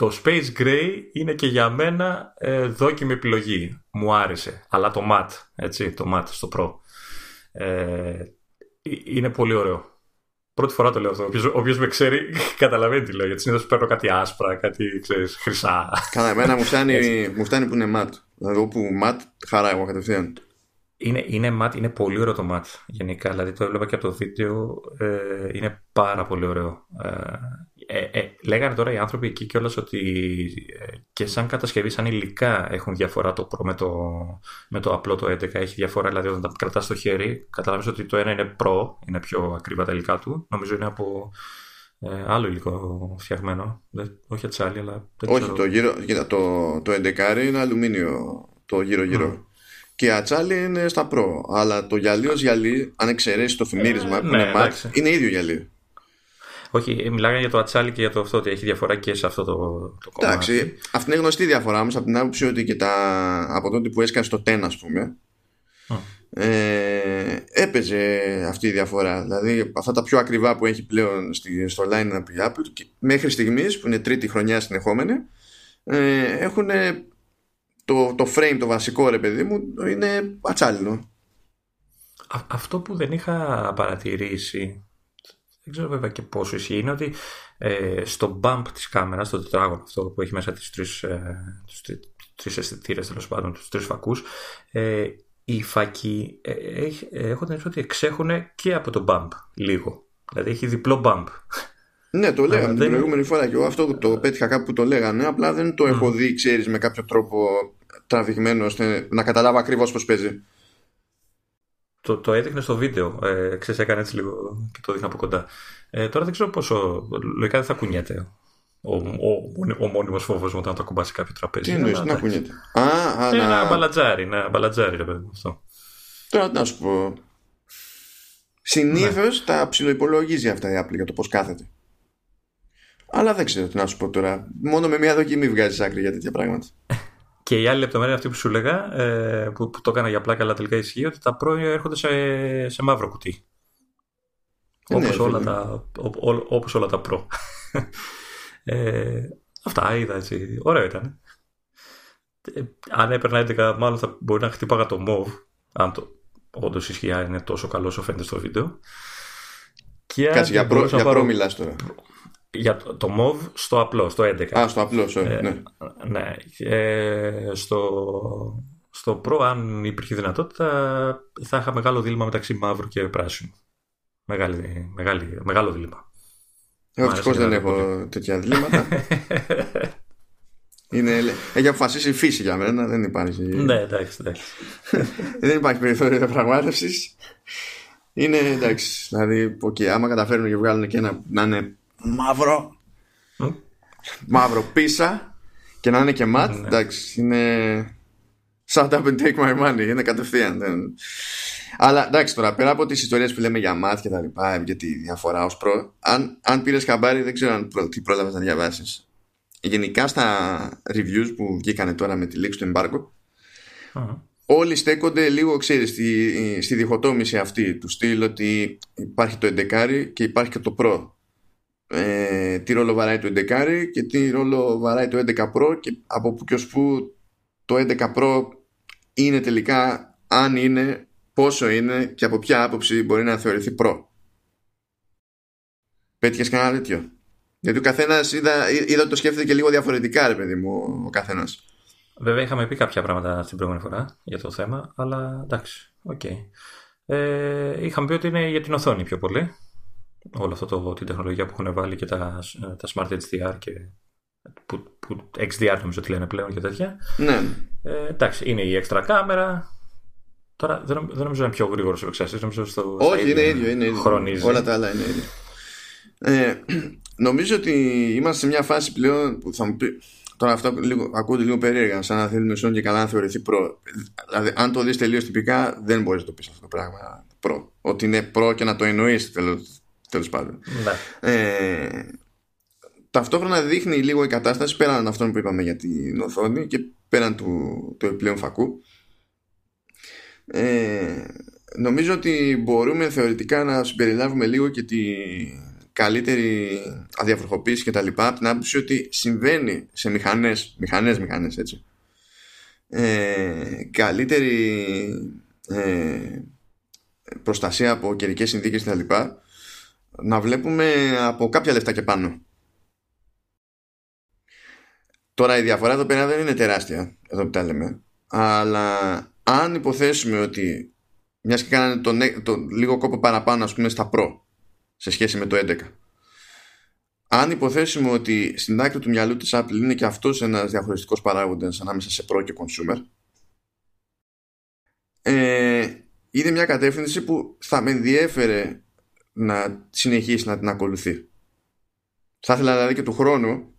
το Space Gray είναι και για μένα ε, δόκιμη επιλογή. Μου άρεσε. Αλλά το Matte, έτσι, το Matte στο Pro. Ε, είναι πολύ ωραίο. Πρώτη φορά το λέω αυτό. Όποιος με ξέρει καταλαβαίνει τι λέω. Γιατί συνήθως παίρνω κάτι άσπρα, κάτι ξέρεις, χρυσά. Καλά, εμένα μου φτάνει, μου φτάνει που είναι matte. Δηλαδή όπου matte, χαρά εγώ κατευθείαν. Είναι, είναι matte, είναι πολύ ωραίο το matte γενικά. Δηλαδή το έβλεπα και από το βίντεο. Ε, είναι πάρα πολύ ωραίο. Ε, ε, ε, λέγανε τώρα οι άνθρωποι εκεί κιόλας ότι ε, και σαν κατασκευή, σαν υλικά έχουν διαφορά το Pro με το, με το απλό το 11. Έχει διαφορά, δηλαδή όταν τα κρατάς στο χέρι, καταλάβεις ότι το ένα είναι Pro, είναι πιο ακριβά τα υλικά του. Νομίζω είναι από ε, άλλο υλικό φτιαγμένο. Δεν, όχι ατσάλι, αλλά. Δεν όχι, το, γύρο, το, το 11 είναι αλουμίνιο το γύρω-γύρω. Mm. Και η ατσάλι είναι στα Pro. Αλλά το γυαλί ως γυαλί, αν εξαιρέσεις το θυμίρισμα ε, που ναι, είναι mat, είναι ίδιο γυαλί. Όχι, μιλάγανε για το ατσάλι και για το αυτό ότι έχει διαφορά και σε αυτό το, το κομμάτι. Εντάξει, αυτή είναι γνωστή διαφορά όμως από την άποψη ότι και τα, από τότε που έσκανε στο 10, ας πούμε. Ε, έπαιζε αυτή η διαφορά. Δηλαδή, αυτά τα πιο ακριβά που έχει πλέον στη, στο line η Apple μέχρι στιγμής, που είναι τρίτη χρονιά συνεχόμενη, ε, έχουν το, το frame, το βασικό ρε παιδί μου, είναι ατσάλινο. αυτό που δεν είχα παρατηρήσει δεν ξέρω βέβαια και πόσο ισχύει, είναι ότι ε, στο bump της κάμερας, στο τετράγωνο αυτό που έχει μέσα τις τρεις, ε, τους τρεις αισθητήρες τέλος πάντων, τους τρεις φακούς, ε, οι φακοί ε, έχω την ότι εξέχουν και από το bump λίγο. Δηλαδή έχει διπλό bump. Ναι, το λέγαμε την προηγούμενη φορά και εγώ αυτό το πέτυχα κάπου που το λέγανε, απλά δεν το έχω δει, ξέρεις, με κάποιο τρόπο τραβηγμένο ώστε να καταλάβω ακριβώς πώς παίζει. Το, το έδειχνε στο βίντεο. Ε, ξέρεις, έκανε έτσι λίγο και το δείχνω από κοντά. Ε, τώρα δεν ξέρω πόσο. Λογικά δεν θα κουνιέται. Ο, ο, ο, ο μόνιμος φόβος μου όταν το ακουμπάσει κάποιο τραπέζι. Τι εννοείς, να κουνιέται. Α, α, ένα να... μπαλατζάρι, ένα μπαλατζάρι, ρε παιδί αυτό. Τώρα να σου πω. Συνήθως ναι. τα ψιλοϋπολογίζει αυτά η Apple για το πώς κάθεται. Αλλά δεν ξέρω τι να σου πω τώρα. Μόνο με μια δοκιμή βγάζει άκρη για τέτοια πράγματα. Και η άλλη λεπτομέρεια αυτή που σου έλεγα, ε, που, που, το έκανα για πλάκα, αλλά τελικά ισχύει, ότι τα πρώην έρχονται σε, σε μαύρο κουτί. Ε, όπως, ναι, όλα τα, όπως όλα τα προ. ε, αυτά είδα έτσι. Ωραίο ήταν. Ε, αν έπαιρνα 11, μάλλον θα μπορεί να χτύπαγα το MOV. Αν το όντως ισχύει, είναι τόσο καλό όσο φαίνεται στο βίντεο. Κάτσε, για προ, για προ μιλάς τώρα για το, το MOV στο απλό, στο 11. Α, στο απλό, sorry, ε, ναι. ναι. Ε, στο, στο Pro, αν υπήρχε δυνατότητα, θα είχα μεγάλο δίλημα μεταξύ μαύρου και πράσινου. Μεγάλη, μεγάλη, μεγάλο δίλημα. Εγώ ευτυχώς δεν έχω τέτοια διλήμματα. Είναι, έχει αποφασίσει η φύση για μένα, δεν υπάρχει. Ναι, εντάξει, εντάξει. δεν υπάρχει περιθώριο διαπραγμάτευσης. Είναι εντάξει. Δηλαδή, okay, άμα καταφέρουν και βγάλουν και ένα να είναι μαύρο. Μαύρο πίσα και να είναι και ματ. Ναι. Εντάξει, είναι. Shut up and take my money. Είναι κατευθείαν. Δεν... Αλλά εντάξει τώρα, πέρα από τις ιστορίες που λέμε για ματ και τα λοιπά, για τη διαφορά ως προ, αν, αν πήρες χαμπάρι, δεν ξέρω αν προ, τι πρόλαβες να διαβάσεις. Γενικά στα reviews που βγήκανε τώρα με τη λήξη του embargo, όλοι στέκονται λίγο, ξέρεις, στη, στη διχοτόμηση αυτή του στυλ ότι υπάρχει το 11 και υπάρχει και το Pro ε, τι ρόλο βαράει το 11 και τι ρόλο βαράει το 11 Pro και από που και ως που το 11 Pro είναι τελικά αν είναι, πόσο είναι και από ποια άποψη μπορεί να θεωρηθεί Pro. Πέτυχες κανένα τέτοιο; Γιατί ο καθένας είδα, είδα ότι το σκέφτεται και λίγο διαφορετικά, ρε παιδί μου, ο καθένας. Βέβαια, είχαμε πει κάποια πράγματα την προηγούμενη φορά για το θέμα, αλλά εντάξει, OK. Okay. Ε, είχαμε πει ότι είναι για την οθόνη πιο πολύ όλο αυτό το, την τεχνολογία που έχουν βάλει και τα, τα Smart HDR και που, που XDR νομίζω ότι λένε πλέον και τέτοια. Ναι. Ε, εντάξει, είναι η έξτρα κάμερα. Τώρα δεν, δεν νομίζω να είναι πιο γρήγορος ο επεξεργαστής. Νομίζω στο Όχι, είναι ίδιο. Είναι ίδιο. Χρονίζει. Όλα τα άλλα είναι ίδιο. Ε, νομίζω ότι είμαστε σε μια φάση πλέον που θα μου πει. Τώρα αυτό λίγο, ακούγεται λίγο περίεργα, σαν να θέλει σόν και καλά να θεωρηθεί προ. Δηλαδή, αν το δεις τελείως τυπικά, δεν μπορείς να το πεις αυτό το πράγμα προ. Ότι είναι προ και να το εννοείς τέλος πάντων. Ναι. Ε, ταυτόχρονα δείχνει λίγο η κατάσταση πέραν αυτών που είπαμε για την οθόνη και πέραν του, του επιπλέον φακού. Ε, νομίζω ότι μπορούμε θεωρητικά να συμπεριλάβουμε λίγο και τη καλύτερη αδιαφροχοποίηση και τα λοιπά από την άποψη ότι συμβαίνει σε μηχανές, μηχανές, μηχανές έτσι ε, καλύτερη ε, προστασία από καιρικές συνθήκες και τα λοιπά να βλέπουμε από κάποια λεφτά και πάνω. Τώρα η διαφορά εδώ πέρα δεν είναι τεράστια εδώ που τα λέμε. Αλλά αν υποθέσουμε ότι μιας και κάνανε το, το λίγο κόπο παραπάνω ας πούμε στα Pro σε σχέση με το 11 αν υποθέσουμε ότι στην άκρη του μυαλού της Apple είναι και αυτός ένας διαχωριστικός παράγοντας ανάμεσα σε Pro και Consumer ε, είναι μια κατεύθυνση που θα με ενδιέφερε να συνεχίσει να την ακολουθεί. Θα ήθελα δηλαδή και του χρόνου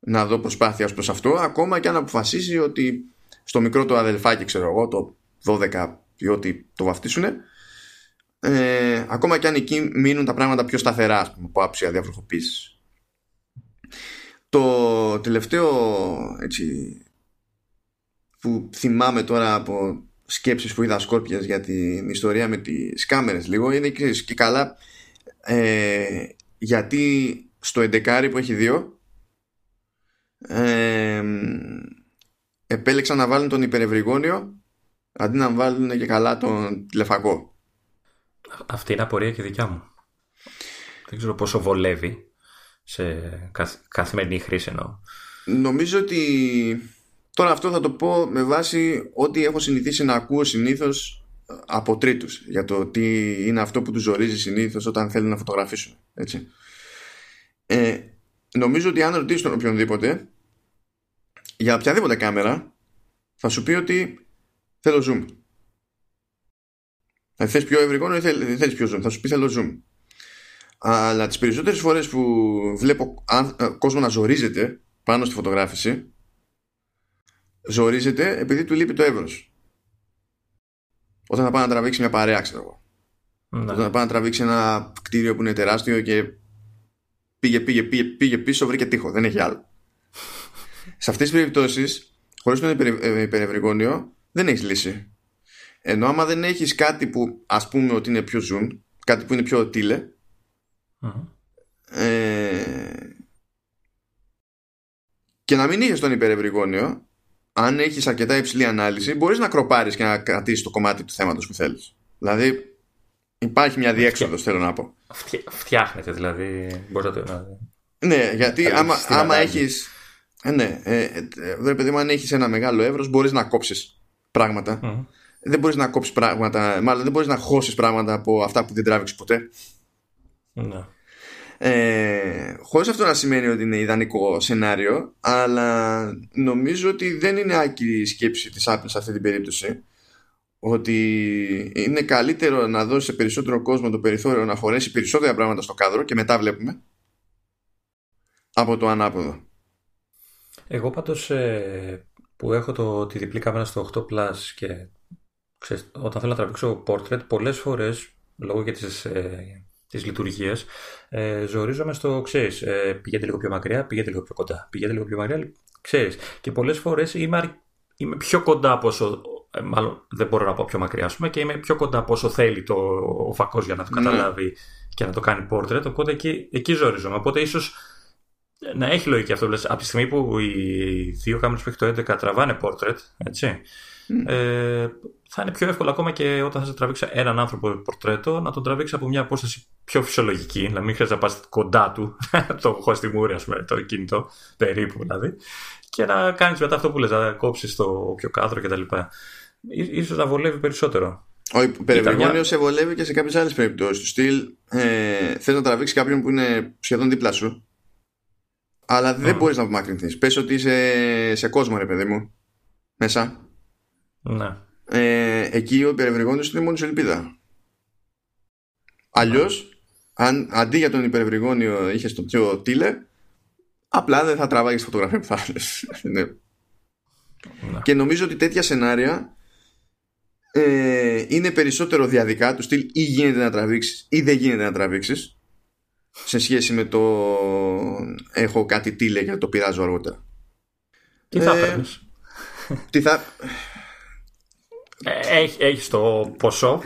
να δω προσπάθεια ως προς αυτό ακόμα και αν αποφασίσει ότι στο μικρό το αδελφάκι ξέρω εγώ το 12 ή ότι το βαφτίσουν ε, ακόμα και αν εκεί μείνουν τα πράγματα πιο σταθερά πούμε, από άψη αδιαβροχοποίηση. Το τελευταίο έτσι, που θυμάμαι τώρα από σκέψεις που είδα σκόρπιας για την ιστορία με τις κάμερες λίγο είναι και, και καλά ε, γιατί στο 11 που έχει δύο ε, επέλεξαν να βάλουν τον υπερευρυγόνιο αντί να βάλουν και καλά τον τηλεφακό. Αυτή είναι απορία και δικιά μου. Δεν ξέρω πόσο βολεύει σε καθημερινή χρήση εννοώ. Νομίζω ότι τώρα αυτό θα το πω με βάση ό,τι έχω συνηθίσει να ακούω συνήθως από τρίτους για το τι είναι αυτό που τους ζορίζει συνήθως όταν θέλουν να φωτογραφίσουν. Έτσι. Ε, νομίζω ότι αν ρωτήσεις τον οποιονδήποτε για οποιαδήποτε κάμερα θα σου πει ότι θέλω zoom. Θα θες πιο ευρυγόνο ή θέλεις πιο zoom. Θα σου πει θέλω zoom. Αλλά τις περισσότερες φορές που βλέπω ε, κόσμο να ζορίζεται πάνω στη φωτογράφηση ζορίζεται επειδή του λείπει το εύρος. Όταν θα πάει να τραβήξει μια παρέα, ξέρω εγώ. Ναι. Όταν θα πάει να τραβήξει ένα κτίριο που είναι τεράστιο και πήγε, πήγε, πήγε, πήγε πίσω, βρήκε τείχο. Δεν έχει άλλο. Σε αυτές τις περιπτώσεις, χωρίς τον ε, υπερευρυγόνιο, δεν έχεις λύση. Ενώ άμα δεν έχεις κάτι που ας πούμε ότι είναι πιο zoom, κάτι που είναι πιο τηλε ε, και να μην είχες τον υπερευρυγόνιο, αν έχεις αρκετά υψηλή ανάλυση, μπορείς να κροπάρεις και να κρατήσεις το κομμάτι του θέματος που θέλεις. Δηλαδή, υπάρχει μια διέξοδος, θέλω να πω. Φτιάχνεται δηλαδή, μπορείς να το... Ναι, γιατί άμα, άμα έχεις... Ε, ναι, ε, ε, παιδί μου, αν έχεις ένα μεγάλο εύρος, μπορείς να κόψεις δεν μπορείς να κόψεις πράγματα, μάλλον δεν μπορείς να χώσεις πράγματα από αυτά που δεν τράβηξες ποτέ. Ναι. Ε, χωρίς αυτό να σημαίνει ότι είναι ιδανικό σενάριο αλλά νομίζω ότι δεν είναι άκυρη η σκέψη της Apple σε αυτή την περίπτωση. Ότι είναι καλύτερο να δώσει σε περισσότερο κόσμο το περιθώριο να φορέσει περισσότερα πράγματα στο κάδρο και μετά βλέπουμε από το ανάποδο. Εγώ πάντως ε, που έχω το, τη διπλή κάμερα στο 8 Plus και ξέρεις, όταν θέλω να τραβήξω portrait, πολλές φορές, λόγω και της, ε, της λειτουργίας, ε, ζορίζομαι στο, ξέρεις, ε, πηγαίνετε λίγο πιο μακριά, πηγαίνετε λίγο πιο κοντά, πηγαίνετε λίγο πιο μακριά, ξέρεις. Και πολλές φορές είμαι, είμαι πιο κοντά από όσο, ε, μάλλον δεν μπορώ να πω πιο μακριά, ας πούμε, και είμαι πιο κοντά από όσο θέλει το, ο φακός για να το ναι. καταλάβει και να το κάνει portrait, οπότε εκεί, εκεί ζορίζομαι. Οπότε ίσως να έχει λογική αυτό. Λες, από τη στιγμή που οι δύο κάμερες που έχει το 11 τραβάνε portrait, έτσι, ε, θα είναι πιο εύκολο ακόμα και όταν θα τραβήξει έναν άνθρωπο πορτρέτο να τον τραβήξει από μια απόσταση πιο φυσιολογική, να μην χρειάζεται να πας κοντά του, το έχω στη μούρη, ας πούμε, το κινητό, περίπου δηλαδή, και να κάνεις μετά αυτό που λες, να κόψεις το πιο κάδρο κτλ. σω να βολεύει περισσότερο. Ο υπερευγόνιο σε βολεύει και σε κάποιες άλλες περιπτώσεις. Του στυλ ε, θες να τραβήξεις κάποιον που είναι σχεδόν δίπλα σου, αλλά δεν mm. μπορείς να απομακρυνθείς. Πες ότι είσαι σε κόσμο, ρε παιδί μου, μέσα. Ναι. Ε, εκεί ο υπερευρυγόντος είναι μόνο σε ελπίδα. Αλλιώς, αν αντί για τον υπερευρυγόνιο είχες το πιο τίλε, απλά δεν θα τραβάγεις φωτογραφία που θα ναι. Και νομίζω ότι τέτοια σενάρια ε, είναι περισσότερο διαδικά του στυλ ή γίνεται να τραβήξεις ή δεν γίνεται να τραβήξεις σε σχέση με το έχω κάτι τίλε και το πειράζω αργότερα. Τι θα ε, Τι θα... Ε, έχει, έχεις το ποσό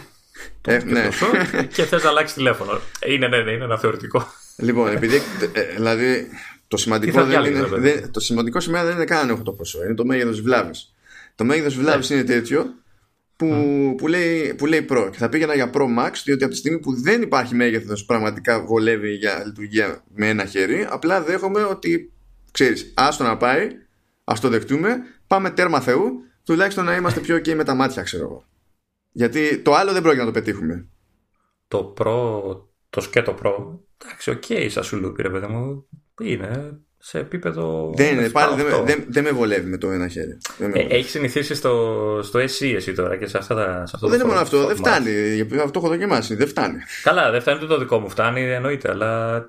ε, ναι. και θες να αλλάξεις τηλέφωνο. Είναι, ναι, ναι, είναι ένα θεωρητικό. Λοιπόν, επειδή ε, δηλαδή το σημαντικό, δεν είναι, δεν, το σημαντικό σήμερα δεν είναι καν αν έχω το ποσό, είναι το μέγεθος βλάβης. Το μέγεθος βλάβης ναι. είναι τέτοιο που, mm. που, λέει, που λέει Pro και θα πήγαινα για Pro Max διότι από τη στιγμή που δεν υπάρχει μέγεθος πραγματικά βολεύει για λειτουργία με ένα χέρι απλά δέχομαι ότι ξέρεις άστο να πάει ας το δεχτούμε πάμε τέρμα Θεού τουλάχιστον να είμαστε πιο ok με τα μάτια ξέρω εγώ γιατί το άλλο δεν πρόκειται να το πετύχουμε το Pro το σκέτο Pro εντάξει OK okay, σαν σου λούπι ρε παιδί μου είναι σε επίπεδο. Δεν, είναι, πάλι, δεν, δεν, δεν, με βολεύει με το ένα χέρι. Ε, έχεις συνηθίσει στο, στο SE εσύ τώρα και σε, αυτά τα, σε αυτό Δεν είναι μόνο αυτό, δεν φτάνει. Αυτό έχω δοκιμάσει. Δεν φτάνει. Καλά, δεν φτάνει το δικό μου. Φτάνει, εννοείται, αλλά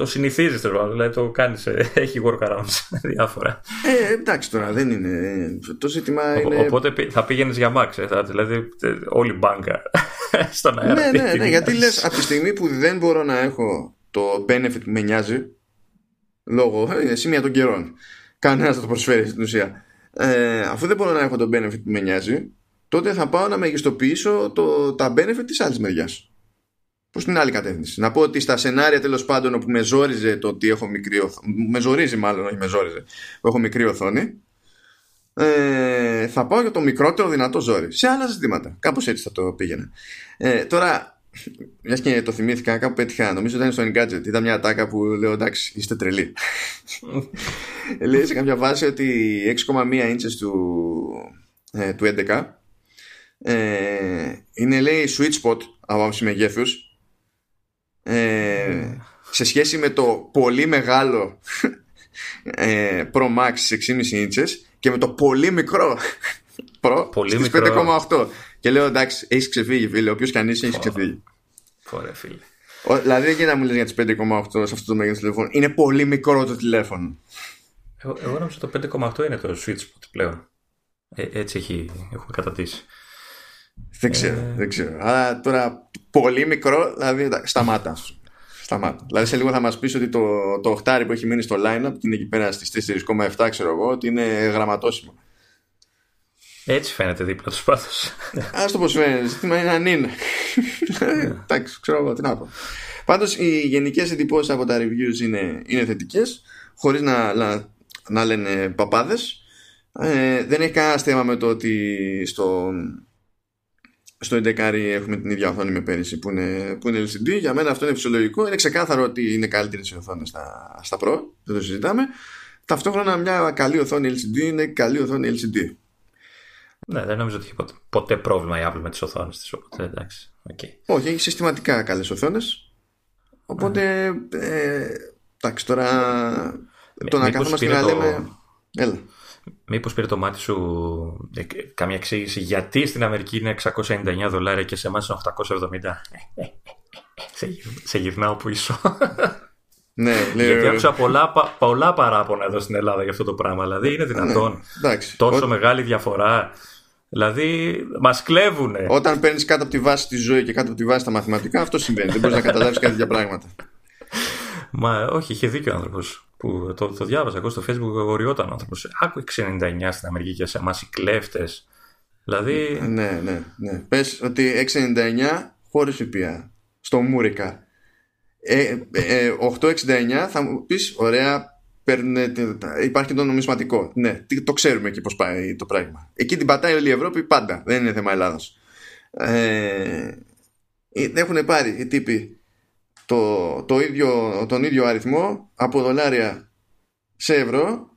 το συνηθίζεις τώρα. Δηλαδή το κάνεις. Ε, έχει workarounds διάφορα. Ε, εντάξει τώρα, δεν είναι. Το ζήτημα είναι. Οπότε θα πήγαινες για Max. Ε, δηλαδή όλη μπάνκα στον αέρα. Ναι, ναι, ναι, γιατί λες από τη στιγμή που δεν μπορώ να έχω το benefit που με νοιάζει λόγω είναι σημεία των καιρών. Κανένας θα το προσφέρει στην ουσία. Ε, αφού δεν μπορώ να έχω το benefit που με νοιάζει, τότε θα πάω να μεγιστοποιήσω το, τα benefit της άλλης μεριάς. Προς την άλλη κατεύθυνση. Να πω ότι στα σενάρια τέλος πάντων όπου με ζόριζε το ότι έχω μικρή οθόνη. Με ζορίζει μάλλον, όχι με ζόριζε. Που έχω μικρή οθόνη. Ε, θα πάω για το μικρότερο δυνατό ζόρι. Σε άλλα ζητήματα. Κάπως έτσι θα το πήγαινα. Ε, τώρα, μιας και το θυμήθηκα, κάπου πέτυχα. Νομίζω ήταν στο Engadget. Είδα μια ατάκα που λέω εντάξει, είστε τρελοί. Λέει σε κάποια βάση ότι 6,1 inches του, ε, του 11 ε, είναι λέει sweet spot από άψη μεγέθους ε, σε σχέση με το πολύ μεγάλο ε, Pro Max 6,5 inches και με το πολύ μικρό Pro στις 5,8 και λέω εντάξει, έχεις ξεφύγει, φίλε. Όποιος κι αν είσαι, έχεις ξεφύγει. Ωραία, φίλε. δηλαδή δεν γίνεται να μου λες για τις 5,8 σε αυτό το μέγεθος τηλεφώνου. Είναι πολύ μικρό το τηλέφωνο. Εγώ, εγώ νομίζω το 5,8 είναι το switch spot πλέον. Ε, έτσι έχει, έχουμε κατατήσει. Δεν ξέρω, ε... δεν ξέρω. Αλλά τώρα πολύ μικρό, δηλαδή σταμάτα. Σταμάτα. Δηλαδή σε λίγο θα μας πεις ότι το, το οχτάρι που έχει μείνει στο line-up και είναι εκεί πέρα στις 4,7 ξέρω εγώ ότι είναι γραμματόσημο. Έτσι φαίνεται δίπλα τους πάντως. Α το πώ φαίνεται. Ζήτημα είναι αν είναι. Εντάξει, ξέρω εγώ τι να πω. Πάντως οι γενικές εντυπώσεις από τα reviews είναι, είναι θετικές, χωρίς να, να, να λένε παπάδες. Ε, δεν έχει κανένα θέμα με το ότι στο, στο 11 έχουμε την ίδια οθόνη με πέρυσι που είναι, που είναι LCD. Για μένα αυτό είναι φυσιολογικό. Είναι ξεκάθαρο ότι είναι καλύτερη η οθόνη στα, στα Pro. Δεν το συζητάμε. Ταυτόχρονα μια καλή οθόνη LCD είναι καλή οθόνη LCD. Ναι, δεν νομίζω ότι έχει ποτέ, ποτέ πρόβλημα η Apple με τις οθόνες της. Οπότε εντάξει. Okay. Όχι, έχει συστηματικά καλές οθόνες. Οπότε. Mm. Ε, εντάξει, τώρα. το να κάθομαστε και να λέμε. Έλα. Μήπως πήρε το μάτι σου ε, καμία εξήγηση γιατί στην Αμερική είναι 699 δολάρια και σε εμάς είναι 870. σε, σε γυρνάω πίσω. Ναι, λέει, Γιατί άκουσα πολλά, πολλά παράπονα εδώ στην Ελλάδα για αυτό το πράγμα. Δηλαδή είναι δυνατόν ναι, τόσο μεγάλη διαφορά. Δηλαδή μας κλέβουν. Όταν παίρνεις κάτω από τη βάση της ζωή και κάτω από τη βάση τα μαθηματικά, αυτό συμβαίνει. Δεν μπορείς να καταλάβεις κάτι για πράγματα. Μα όχι, είχε δίκιο ο άνθρωπος. Που το, το διάβαζα εγώ στο Facebook, αγοριόταν ο άνθρωπος. Άκου 6,99 στην Αμερική και σε εμάς οι κλέφτες. Δηλαδή. Ναι, ναι, ναι. Πες ότι 6,99 χωρίς ΦΠΑ. Στο Μούρικα. Ε, ε, 8,69 ε, θα μου πεις, ωραία, υπάρχει και το νομισματικό. Ναι, το ξέρουμε εκεί πώς πάει το πράγμα. Εκεί την πατάει όλη η Ευρώπη πάντα. Δεν είναι θέμα Ελλάδα. Ε, έχουν πάρει οι τύποι το, το ίδιο, τον ίδιο αριθμό από δολάρια σε ευρώ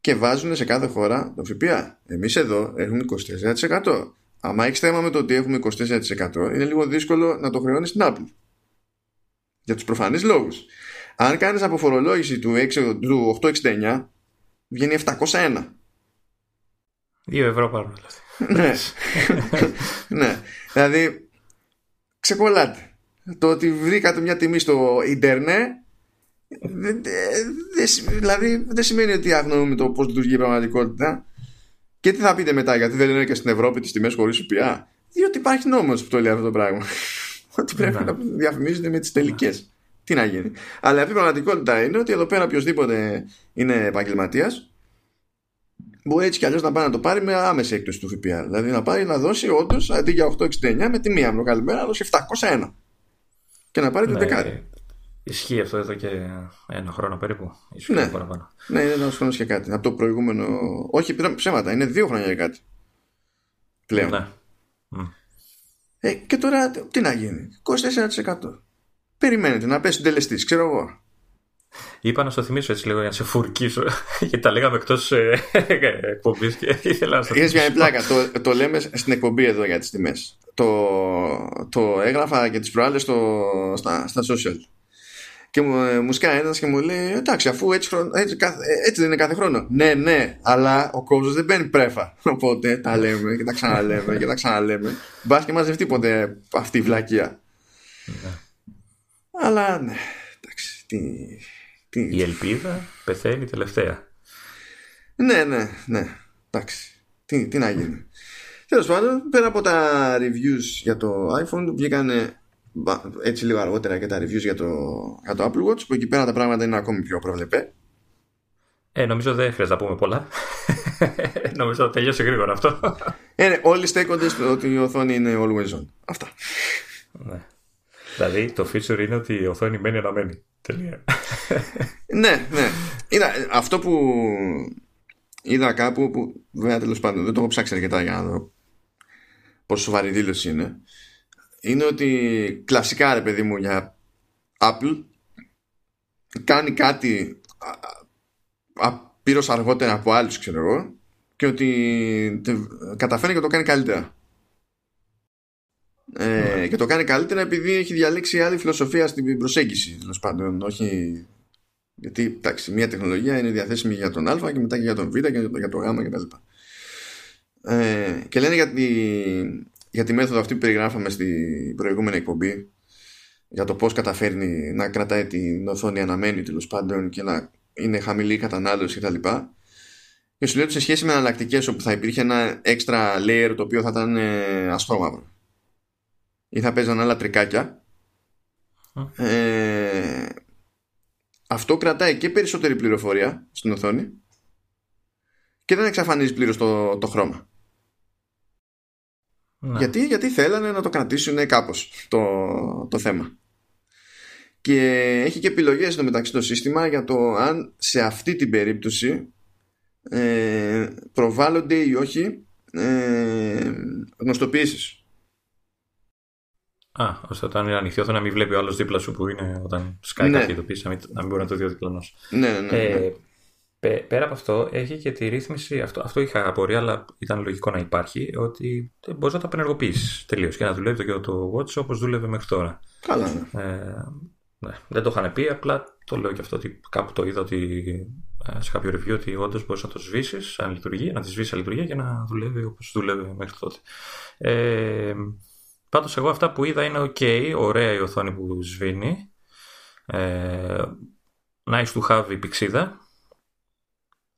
και βάζουν σε κάθε χώρα το ΦΠΑ. Εμείς εδώ έχουμε 24%. Αν έχεις θέμα με το ότι έχουμε 24% είναι λίγο δύσκολο να το χρεώνεις στην Apple. Για τους προφανείς λόγους. Αν κάνεις αποφορολόγηση του, 6, του 869 βγαίνει 701. 2 ευρώ πάνω ναι. ναι. Δηλαδή ξεκολλάτε. Το ότι βρήκατε μια τιμή στο ίντερνετ δηλαδή δεν σημαίνει ότι αγνοούμε το πώς λειτουργεί η πραγματικότητα. Και τι θα πείτε μετά γιατί δεν είναι και στην Ευρώπη τις τιμές χωρίς ΟΠΙΑ διότι υπάρχει νόμος που το λέει αυτό το πράγμα. Ότι πρέπει ναι. να διαφημίζονται με τις τελικές. Τι να γίνει. Αλλά η πραγματικότητα είναι ότι εδώ πέρα οποιοδήποτε είναι επαγγελματίας μπορεί έτσι κι αλλιώς να πάει να το πάρει με άμεση έκπτωση του ΦΠΑ. Δηλαδή να πάει να δώσει όντως αντί για 8,69 με τη μία μου καλημέρα να δώσει 701 και να πάρει ναι, την δεκάρι. Ισχύει αυτό εδώ και ένα χρόνο περίπου. Ισχύει ναι. παραπάνω. Ναι, είναι ένας χρόνος και κάτι. Από το προηγούμενο. Όχι, ψέματα. Είναι δύο χρόνια και κάτι. Πλέον. Ναι. Ε, και τώρα τι να γίνει; 24%. Περιμένετε να πέσει συντελεστής, ξέρω εγώ. Είπα να σου θυμίσω έτσι λίγο για να σε φουρκίσω, γιατί τα λέγαμε εκτός ε, εκπομπής και ήθελα να σου θυμίσω. μια πλάκα. το, το λέμε στην εκπομπή εδώ για τις τιμές. Το, το έγραφα και τις προάλλες στα, στα social. Και μου, ε, μου σκάει ένας και μου λέει: Εντάξει, αφού έτσι, έτσι, έτσι δεν είναι κάθε χρόνο. Ναι, ναι, αλλά ο κόσμος δεν μπαίνει πρέφα. Οπότε τα λέμε και τα ξαναλέμε και τα ξαναλέμε. Μπας και μαζευτεί ποτέ αυτή η βλακεία. Ναι. Αλλά ναι, εντάξει. Τι, τι... Η ελπίδα πεθαίνει τελευταία. Ναι, ναι, ναι. Εντάξει. Τι, τι να γίνει. Τέλος πάντων, πέρα από τα reviews για το iPhone, βγήκαν έτσι λίγο αργότερα και τα reviews για το, για το Apple Watch, που εκεί πέρα τα πράγματα είναι ακόμη πιο προβλεπέ. Ε, νομίζω δεν χρειάζεται να πούμε πολλά. νομίζω τελειώσει γρήγορα αυτό. Ε, ναι, όλοι στέκονται στο ότι η οθόνη είναι always on. Αυτά. Ναι. Δηλαδή το feature είναι ότι η οθόνη μένει αναμένη. Τελεία. ναι, ναι. Είδα, αυτό που είδα κάπου που βέβαια τέλος πάντων δεν το έχω ψάξει αρκετά για να δω πόσο σοβαρή δήλωση είναι είναι ότι κλασικά ρε παιδί μου για Apple κάνει κάτι απείρως αργότερα από άλλους ξέρω εγώ και ότι καταφέρει και το κάνει καλύτερα ε, ναι. και το κάνει καλύτερα επειδή έχει διαλέξει άλλη φιλοσοφία στην προσέγγιση τέλος πάντων όχι γιατί εντάξει, μια τεχνολογία είναι διαθέσιμη για τον Α και μετά και για τον Β και για τον Γ κτλ. Ε, και λένε για τη, για τη μέθοδο αυτή που περιγράφαμε στην προηγούμενη εκπομπή για το πώς καταφέρνει να κρατάει την οθόνη αναμένη τέλος πάντων και να είναι χαμηλή η κατανάλωση κτλ. Και, και σου λέει ότι σε σχέση με εναλλακτικές όπου θα υπήρχε ένα extra layer το οποίο θα ήταν ε, ασπρόμαυρο ή θα παίζαν άλλα τρικάκια. Ε, αυτό κρατάει και περισσότερη πληροφορία στην οθόνη και δεν εξαφανίζει πλήρως το, το χρώμα. Ναι. Γιατί, γιατί θέλανε να το κρατήσουν κάπως το, το θέμα. Και έχει και επιλογές στο μεταξύ το σύστημα για το αν σε αυτή την περίπτωση ε, προβάλλονται ή όχι ε, γνωστοποιήσεις. Α, ώστε όταν είναι ανοιχτή να μην βλέπει ο άλλος δίπλα σου που είναι όταν σκάει ναι. κάποια ειδοποίηση, να μην, να μην μπορεί να το δει ο διπλανό. Ναι, ναι, ναι. Ε, πέρα από αυτό, έχει και τη ρύθμιση. Αυτό, αυτό είχα απορία, αλλά ήταν λογικό να υπάρχει. Ότι μπορείς να το απενεργοποιήσεις τελείως και να δουλεύει το, το Watch όπως δούλευε μέχρι τώρα. Καλά, ναι. Ε, ναι. Δεν το είχαν πει, απλά το λέω και αυτό ότι κάπου το είδα ότι ε, σε κάποιο review ότι όντως μπορείς να το σβήσεις αν λειτουργεί, να τη σβήσεις αν λειτουργεί και να δουλεύει όπως δούλευε μέχρι τότε. Ε, Πάντως εγώ αυτά που είδα είναι ok, ωραία η οθόνη που σβήνει. Ε, nice to have η πηξίδα.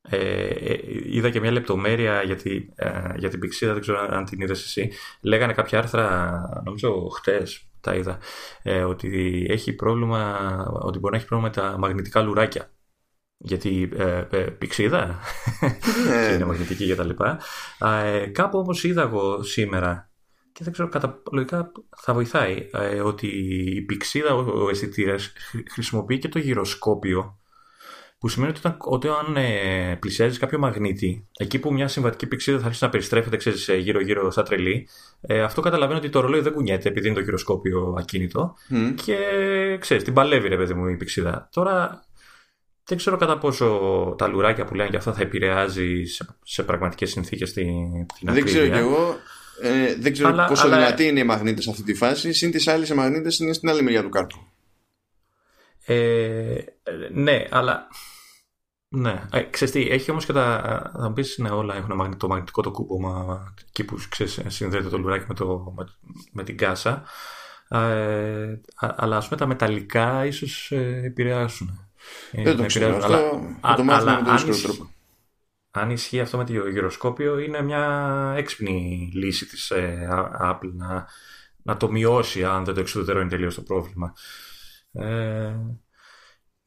Ε, ε είδα και μια λεπτομέρεια για, τη, ε, για την πηξίδα, δεν ξέρω αν την είδες εσύ. Λέγανε κάποια άρθρα, νομίζω χτες τα είδα, ε, ότι έχει πρόβλημα, ότι μπορεί να έχει πρόβλημα με τα μαγνητικά λουράκια. Γιατί ε, πηξίδα είναι μαγνητική και τα λοιπά. κάπου όμως είδα εγώ σήμερα και δεν ξέρω, κατά λογικά θα βοηθάει ε, ότι η πηξίδα, ο, ο αισθητήρας χρησιμοποιεί και το γυροσκόπιο που σημαίνει ότι, όταν, ότι όταν ε, πλησιάζεις κάποιο μαγνήτη, εκεί που μια συμβατική πηξίδα θα αρχίσει να περιστρέφεται ξέρεις, ε, γύρω-γύρω στα τρελή, ε, αυτό καταλαβαίνει ότι το ρολόι δεν κουνιέται επειδή είναι το γυροσκόπιο ακίνητο και ξέρεις, την παλεύει ρε παιδί μου η πηξίδα. Τώρα δεν ξέρω κατά πόσο τα λουράκια που λένε και αυτά θα επηρεάζει σε, σε πραγματικές συνθήκες την, την Δεν ξέρω κι εγώ. Ε, δεν ξέρω αλλά, πόσο αλλά... δυνατοί είναι οι μαγνήτες σε αυτή τη φάση. Συν τις άλλες οι μαγνήτες είναι στην άλλη μεριά του κάρτου. Ε, ναι, αλλά. Ναι, ε, ξέρεις τι, έχει όμως και τα. Θα μου πει, ναι, όλα έχουν το μαγνητικό το κούπομα εκεί που ξέρεις, συνδέεται το λουράκι με, το, με, με την κάσα. Ε, αλλά ας πούμε τα μεταλλικά ίσως ε, επηρεάσουν. Ε, Δεν το ξέρω. Αυτό αλλά, το μάθουμε με τον δύσκολο τρόπο. Αν ισχύει αυτό με το γυροσκόπιο, είναι μια έξυπνη λύση της ε, Apple να, να το μειώσει αν δεν το εξουδετερώνει τελείως το πρόβλημα. Ε,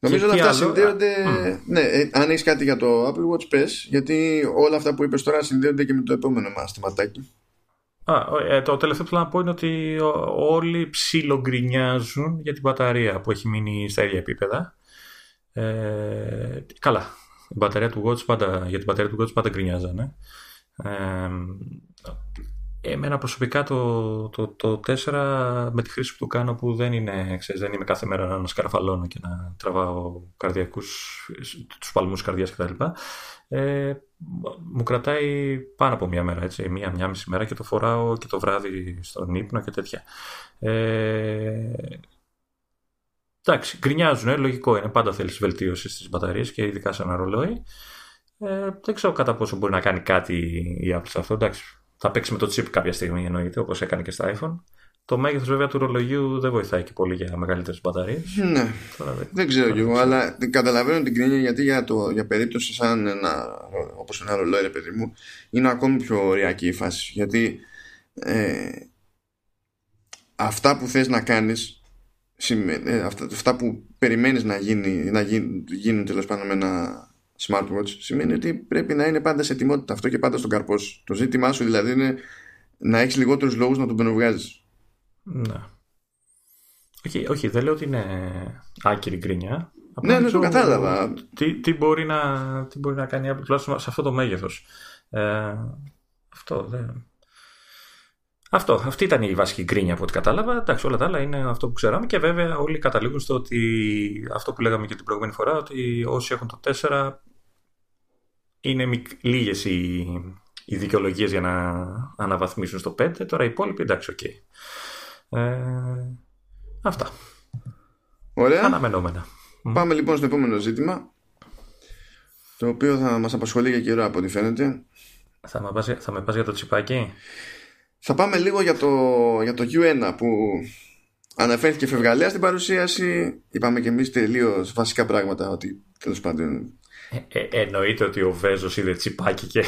Νομίζω ότι αυτά συνδέονται. Ναι, ε, αν έχεις κάτι για το Apple Watch, πες, γιατί όλα αυτά που είπες τώρα συνδέονται και με το επόμενο μας θεματάκι. Α, ε, το τελευταίο που θέλω να πω είναι ότι όλοι ψιλογκρινιάζουν για την μπαταρία που έχει μείνει στα ίδια επίπεδα. Ε, καλά. Η μπαταρία του Watch πάντα, για την μπαταρία του Watch πάντα γκρινιάζανε. Ε, Εμένα προσωπικά το, το, το 4 με τη χρήση που του κάνω που δεν είναι, ξέρεις, δεν είμαι κάθε μέρα να σκαρφαλώνω και να τραβάω καρδιακούς, τους παλμούς καρδιάς κτλ. Ε, μου κρατάει πάνω από μία μέρα, έτσι, μία, μία μισή μέρα και το φοράω και το βράδυ στον ύπνο και τέτοια. Ε, εντάξει, γκρινιάζουν, ε, λογικό είναι, πάντα θέλεις βελτίωση στις μπαταρίες και ειδικά σε ένα ρολόι. Ε, δεν ξέρω κατά πόσο μπορεί να κάνει κάτι η Apple σε αυτό, εντάξει, θα παίξει με το chip κάποια στιγμή εννοείται, όπως έκανε και στα iPhone. Το μέγεθος βέβαια του ρολογιού δεν βοηθάει και πολύ για μεγαλύτερες μπαταρίες. Ναι, δεν ξέρω κι εγώ, αλλά καταλαβαίνω την κρίνια γιατί για, το, για περίπτωση σαν ένα, όπως ένα ρολόι ρε παιδί μου, είναι ακόμη πιο ωριακή η φάση. Γιατί ε, αυτά που θες να κάνεις ε, αυτά, αυτά που περιμένεις να, γίνει, να γίνουν, γίνουν τέλος πάντων με ένα smartwatch σημαίνει ότι πρέπει να είναι πάντα σε ετοιμότητα αυτό και πάντα στον καρπός σου. Το ζήτημά σου δηλαδή είναι να έχεις λιγότερους λόγους να τον πενοβγάζει. Ναι. Όχι, όχι, δεν λέω ότι είναι άκυρη γκρίνια. Ναι, ναι, το κατάλαβα. Τι, τι, μπορεί να, τι μπορεί να κάνει η Apple σε αυτό το μέγεθος. Ε, αυτό δεν. Αυτό, αυτή ήταν η βασική γκρίνια από ό,τι κατάλαβα. Εντάξει, όλα τα άλλα είναι αυτό που ξέραμε και βέβαια όλοι καταλήγουν στο ότι αυτό που λέγαμε και την προηγούμενη φορά, ότι όσοι έχουν το 4 είναι λίγες οι, οι δικαιολογίες για να αναβαθμίσουν στο 5. Τώρα οι υπόλοιποι εντάξει, OK. Okay. Ε, αυτά. Ωραία. Αναμενόμενα. Πάμε λοιπόν στο επόμενο ζήτημα. Το οποίο θα μας απασχολεί για καιρό από ό,τι φαίνεται. Θα με πας, θα με πας για το τσιπάκι; Θα πάμε λίγο για το, για το U1 που αναφέρθηκε φευγαλέα στην παρουσίαση. Είπαμε και εμείς τελείως βασικά πράγματα ότι τέλος πάντων. Ε, ε, εννοείται ότι ο Βέζος είδε τσιπάκι και.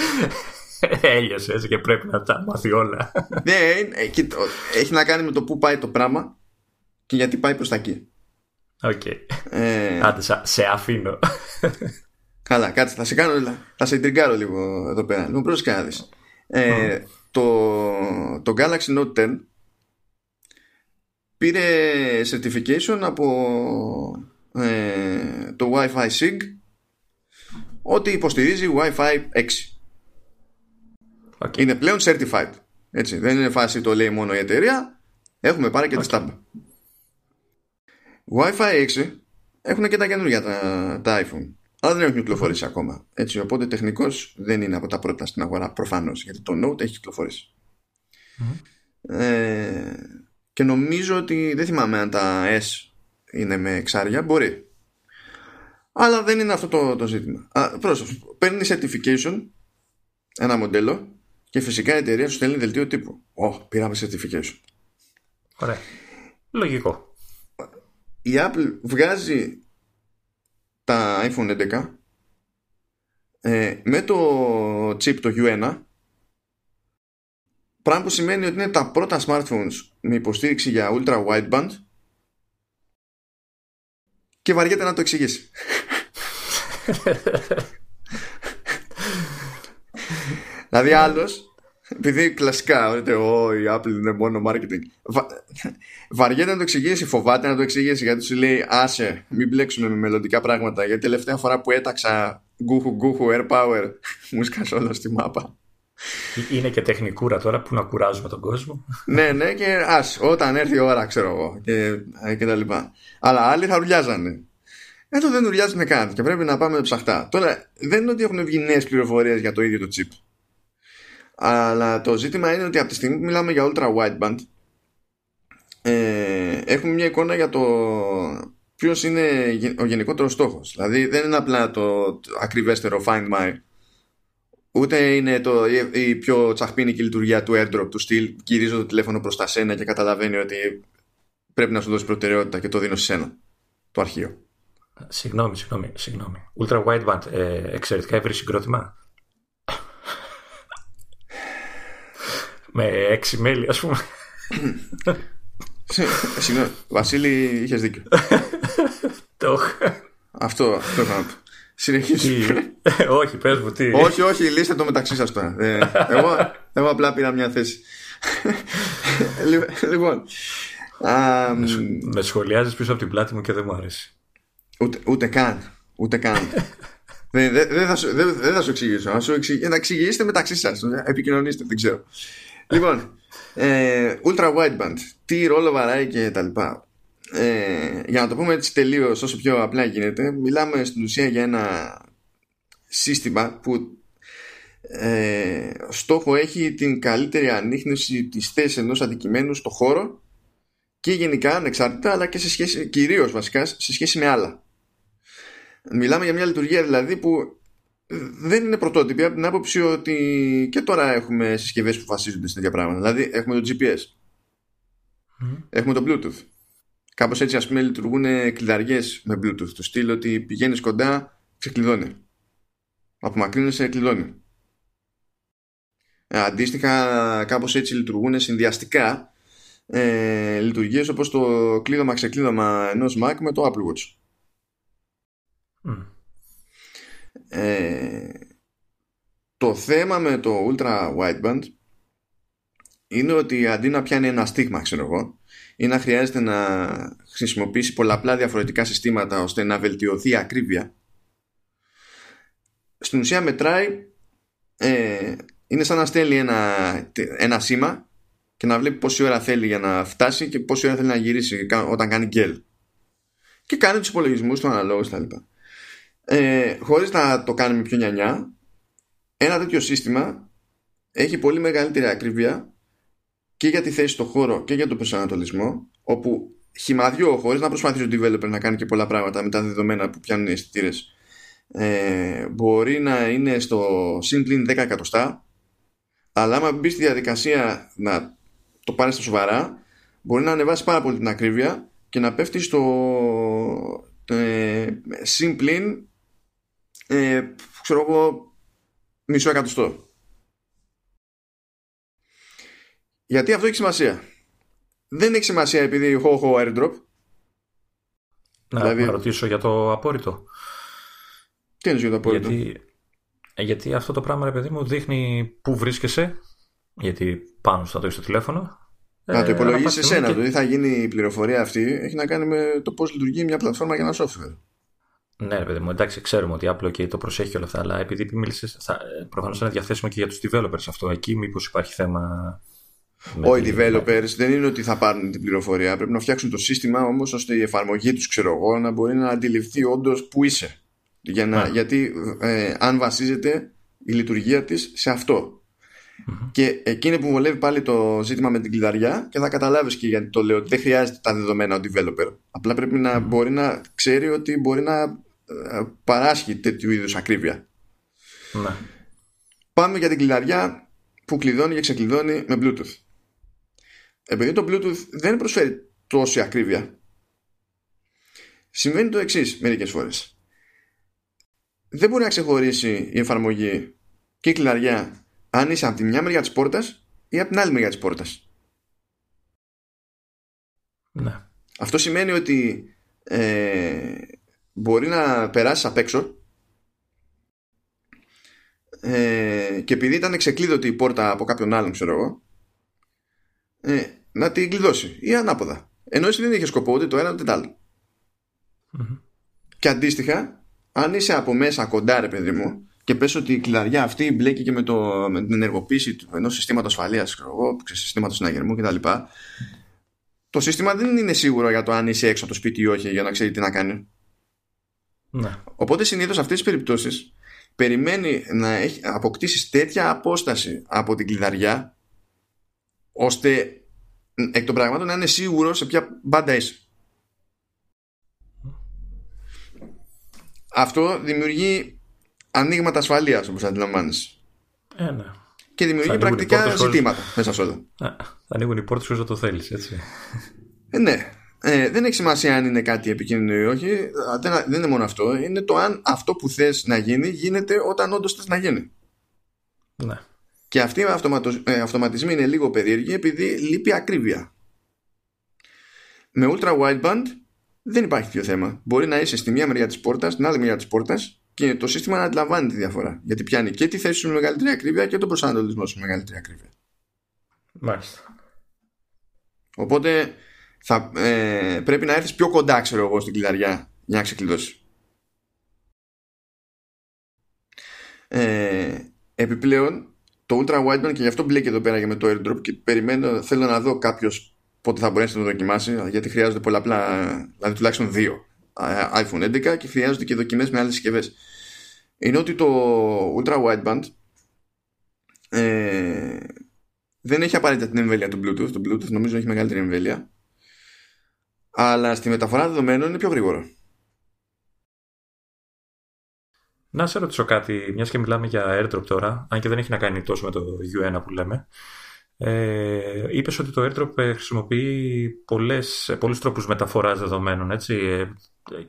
Έλειωσε έτσι και πρέπει να τα μάθει όλα. ναι, ε, έχει να κάνει με το πού πάει το πράγμα και γιατί πάει προς τα εκεί. OK. Okay. Ε... Άντε, σε αφήνω. Καλά, κάτσε, θα σε κάνω, θα σε τριγκάρω λίγο εδώ πέρα. Λοιπόν, πρόσεχε να δεις. Ε, το, το Galaxy Note 10 πήρε certification από ε, το Wi-Fi SIG ότι υποστηρίζει Wi-Fi 6. Okay. Είναι πλέον certified. Έτσι, δεν είναι φάση το λέει μόνο η εταιρεία. Έχουμε πάρει και okay. τη στάμπα. Wi-Fi 6 έχουν και τα καινούργια τα, τα iPhone αλλά δεν έχουν κυκλοφορήσει ακόμα. Έτσι, οπότε τεχνικώ δεν είναι από τα πρώτα στην αγορά προφανώς, γιατί το Note έχει Ε, και νομίζω ότι δεν θυμάμαι αν τα S είναι με εξάρια, μπορεί. Αλλά δεν είναι αυτό το, το ζήτημα. Α, παίρνεις certification ένα μοντέλο και φυσικά η εταιρεία σου στέλνει δελτίο τύπου. Ω, oh, πήραμε certification. Ωραία. Λογικό. Η Apple βγάζει τα iPhone 11 ε, με το chip το U1 πράγμα που σημαίνει ότι είναι τα πρώτα smartphones με υποστήριξη για ultra wideband και βαριέται να το εξηγήσει. δηλαδή άλλος επειδή κλασικά ότι η Apple είναι μόνο marketing. Βα... Βαριέται να το εξηγήσει, φοβάται να το εξηγήσει γιατί σου λέει άσε, μην μπλέξουμε με μελλοντικά πράγματα. Γιατί τελευταία φορά που έταξα γκούχου γκούχου air power, μου σκάσε όλα στη μάπα. Είναι και τεχνικούρα τώρα που να κουράζουμε τον κόσμο. ναι, ναι, και ας, όταν έρθει η ώρα, ξέρω εγώ, και, και τα λοιπά. Αλλά άλλοι θα ουρλιάζανε. Εδώ δεν ουρλιάζουν καν και πρέπει να πάμε ψαχτά. Τώρα, δεν είναι ότι έχουν βγει νέες πληροφορίες για το ίδιο το chip. Αλλά το ζήτημα είναι ότι από τη στιγμή που μιλάμε για ultra wideband ε, έχουμε μια εικόνα για το ποιος είναι ο γενικότερος στόχος. Δηλαδή δεν είναι απλά το ακριβέστερο Find My Ούτε είναι το, η πιο τσαχπίνικη λειτουργία του airdrop του στυλ. Γυρίζω το τηλέφωνο προς τα σένα και καταλαβαίνει ότι πρέπει να σου δώσει προτεραιότητα και το δίνω σε σένα. Το αρχείο. Συγγνώμη, συγγνώμη, συγγνώμη. Ultra wideband, ε, εξαιρετικά ευρύ συγκρότημα. Με έξι μέλη, ας πούμε. Συγγνώμη, Βασίλη, είχες δίκιο. Το Αυτό, αυτό είχα να πω. Συνεχίζουμε. όχι, πες μου τι. όχι, όχι, λύστε το μεταξύ σας τώρα. Ε, εγώ, εγώ απλά πήρα μια θέση. λοιπόν. Α, με σχολιάζεις πίσω από την πλάτη μου και δεν μου αρέσει. Ούτε, ούτε καν. Ούτε καν. δεν, δεν, δεν, θα σου, δεν, δεν θα σου εξηγήσω. Να, σου εξηγήσω, να εξηγήσετε μεταξύ σας. Επικοινωνήστε, δεν ξέρω. Λοιπόν, ε, ultra wideband. Τι ρόλο βαράει και τα λοιπά ε, για να το πούμε έτσι τελείως όσο πιο απλά γίνεται μιλάμε στην ουσία για ένα σύστημα που ε, στόχο έχει την καλύτερη ανείχνευση της θέσης ενός αντικειμένου στο χώρο και γενικά ανεξάρτητα αλλά και σε σχέση, κυρίως βασικά σε σχέση με άλλα μιλάμε για μια λειτουργία δηλαδή που δεν είναι πρωτότυπη από την άποψη ότι και τώρα έχουμε συσκευές που βασίζονται σε τέτοια πράγματα δηλαδή έχουμε το GPS έχουμε το Bluetooth Κάπως έτσι ας πούμε λειτουργούν κλειδαριές με Bluetooth του στυλ ότι πηγαίνεις κοντά ξεκλειδώνει. Απομακρύνεσαι κλειδώνει. Ε, αντίστοιχα κάπως έτσι λειτουργούν συνδυαστικά ε, λειτουργίες όπως το κλείδωμα ξεκλείδωμα ενός Mac με το Apple Watch. Ε, το θέμα με το Ultra Wideband είναι ότι αντί να πιάνει ένα στίγμα ξέρω εγώ ή να χρειάζεται να χρησιμοποιήσει πολλαπλά διαφορετικά συστήματα ώστε να βελτιωθεί η ακρίβεια στην ουσία μετράει ε, είναι σαν να στέλνει ένα, ένα σήμα και να βλέπει πόση ώρα θέλει για να φτάσει και πόση ώρα θέλει να γυρίσει όταν κάνει γκέλ. Και κάνει τους υπολογισμούς του αναλόγου στα λοιπά ε, χωρίς να το κάνουμε πιο νιανιά ένα τέτοιο σύστημα έχει πολύ μεγαλύτερη ακρίβεια και για τη θέση στο χώρο και για τον προσανατολισμό, όπου χυμαδιό, χωρίς να προσπαθήσει ο developer να κάνει και πολλά πράγματα με τα δεδομένα που πιάνουν οι αισθητήρες, ε, μπορεί να είναι στο συν 10 εκατοστά, αλλά άμα μπει στη διαδικασία να το πάρεις στα σοβαρά, μπορεί να ανεβάσεις πάρα πολύ την ακρίβεια και να πέφτεις στο ε, συν ε, ξέρω εγώ, μισό εκατοστό. Γιατί αυτό έχει σημασία; Δεν έχει σημασία επειδή έχω έχω airdrop. Να δηλαδή... ρωτήσω για το απόρριτο. Τι είναι για το απόρριτο; Γιατί, ε, γιατί αυτό το πράγμα, ρε παιδί μου, δείχνει πού βρίσκεσαι. Γιατί πάνω στο το στο τηλέφωνο. Να το ε, υπολογίσεις εσένα. Και... Δηλαδή θα γίνει η πληροφορία αυτή. Έχει να κάνει με το πώς λειτουργεί μια πλατφόρμα για ένα software. Ναι, ρε παιδί μου, εντάξει, ξέρουμε ότι Apple και το προσέχει όλα αυτά, αλλά επειδή μίλησες, προφανώς είναι διαθέσιμο και για τους developers αυτό. Εκεί μήπως υπάρχει θέμα όχι, οι developers δεν είναι ότι θα πάρουν την πληροφορία. Πρέπει να φτιάξουν το σύστημα όμως ώστε η εφαρμογή τους, ξέρω εγώ, να μπορεί να αντιληφθεί όντως που είσαι. Για να, Γιατί ε, αν βασίζεται η λειτουργία της σε αυτο Και εκείνη που βολεύει πάλι το ζήτημα με την κλειδαριά και θα καταλάβεις και γιατί το λέω ότι δεν χρειάζεται τα δεδομένα ο developer. Απλά πρέπει να μπορεί να ξέρει ότι μπορεί να ε, παράσχει τέτοιου είδους ακρίβεια. Ναι. Πάμε για την κλειδαριά που κλειδώνει και ξεκλειδώνει με Bluetooth επειδή το Bluetooth δεν προσφέρει τόση ακρίβεια συμβαίνει το εξής μερικές φορές δεν μπορεί να ξεχωρίσει η εφαρμογή και η κλειδαριά αν είσαι από τη μια μεριά της πόρτας ή από την άλλη μεριά της πόρτας ναι. αυτό σημαίνει ότι ε, μπορεί να περάσεις απ' έξω ε, και επειδή ήταν ξεκλείδωτη η πόρτα από κάποιον άλλον ξέρω εγώ ε, να την κλειδώσει ή ανάποδα. Ενώ εσύ δεν είχε σκοπό ούτε το ένα ούτε το άλλο. Και αντίστοιχα, αν είσαι από μέσα κοντά, ρε παιδί μου, και πες ότι η κλειδαριά αυτή μπλέκει και με, το, με την ενεργοποίηση ενός συστήματος ασφαλείας, συστήματος συναγερμού κτλ. Το σύστημα δεν είναι σίγουρο για το αν είσαι έξω από το σπίτι ή όχι για να ξέρει τι να κάνει. Ναι. Οπότε συνήθως σε αυτές τις περιπτώσεις περιμένει να έχει αποκτήσεις τέτοια απόσταση από την κλειδαριά ώστε εκ των πραγμάτων να είναι σίγουρος σε ποια μπάντα είσαι. Αυτό δημιουργεί ανοίγματα ασφαλείας όπως αντιλαμβάνεσαι. Ε, ναι. Και δημιουργεί πρακτικά ζητήματα χωρίς... μέσα σε όλα. Θα ανοίγουν οι πόρτες όσο το θέλεις, έτσι. Ε, ναι. Ε, δεν έχει σημασία αν είναι κάτι επικίνδυνο ή όχι. Δεν, δεν είναι μόνο αυτό. Είναι το αν αυτό που θες να γίνει γίνεται όταν όντως θες να γίνει. Ναι. Και αυτοί οι ε, αυτοματισμοί είναι λίγο περίεργοι επειδή λείπει ακρίβεια. Με ultra wideband δεν υπάρχει τέτοιο θέμα. Μπορεί να είσαι στη μία μεριά της πόρτας, στην άλλη μεριά της πόρτας και το σύστημα να αντιλαμβάνει τη διαφορά. Γιατί πιάνει και τη θέση σου με μεγαλύτερη ακρίβεια και τον προσανατολισμό σου με μεγαλύτερη ακρίβεια. Μάλιστα. Οπότε θα, ε, πρέπει να έρθεις πιο κοντά, ξέρω εγώ, στην κλειδαριά για να ξεκλειδώσεις. Ε, επιπλέον, το ultra wideband και γι' αυτό μπλέκει εδώ πέρα για με το airdrop και περιμένω, θέλω να δω κάποιος πότε θα μπορέσει να το δοκιμάσει, γιατί χρειάζονται πολλαπλά, δηλαδή τουλάχιστον δύο iPhone 11 και χρειάζονται και δοκιμές με άλλες συσκευές. Είναι ότι το ultra wideband ε, δεν έχει απαραίτητα την εμβέλεια του Bluetooth. Το Bluetooth νομίζω έχει μεγαλύτερη εμβέλεια. Αλλά στη μεταφορά δεδομένων είναι πιο γρήγορο. Να σε ρωτήσω κάτι, μιας και μιλάμε για airdrop τώρα, αν και δεν έχει να κάνει τόσο με το U1 που λέμε. Ε, είπες ότι το airdrop ε, χρησιμοποιεί πολλές, πολλούς τρόπους μεταφοράς δεδομένων, έτσι, ε,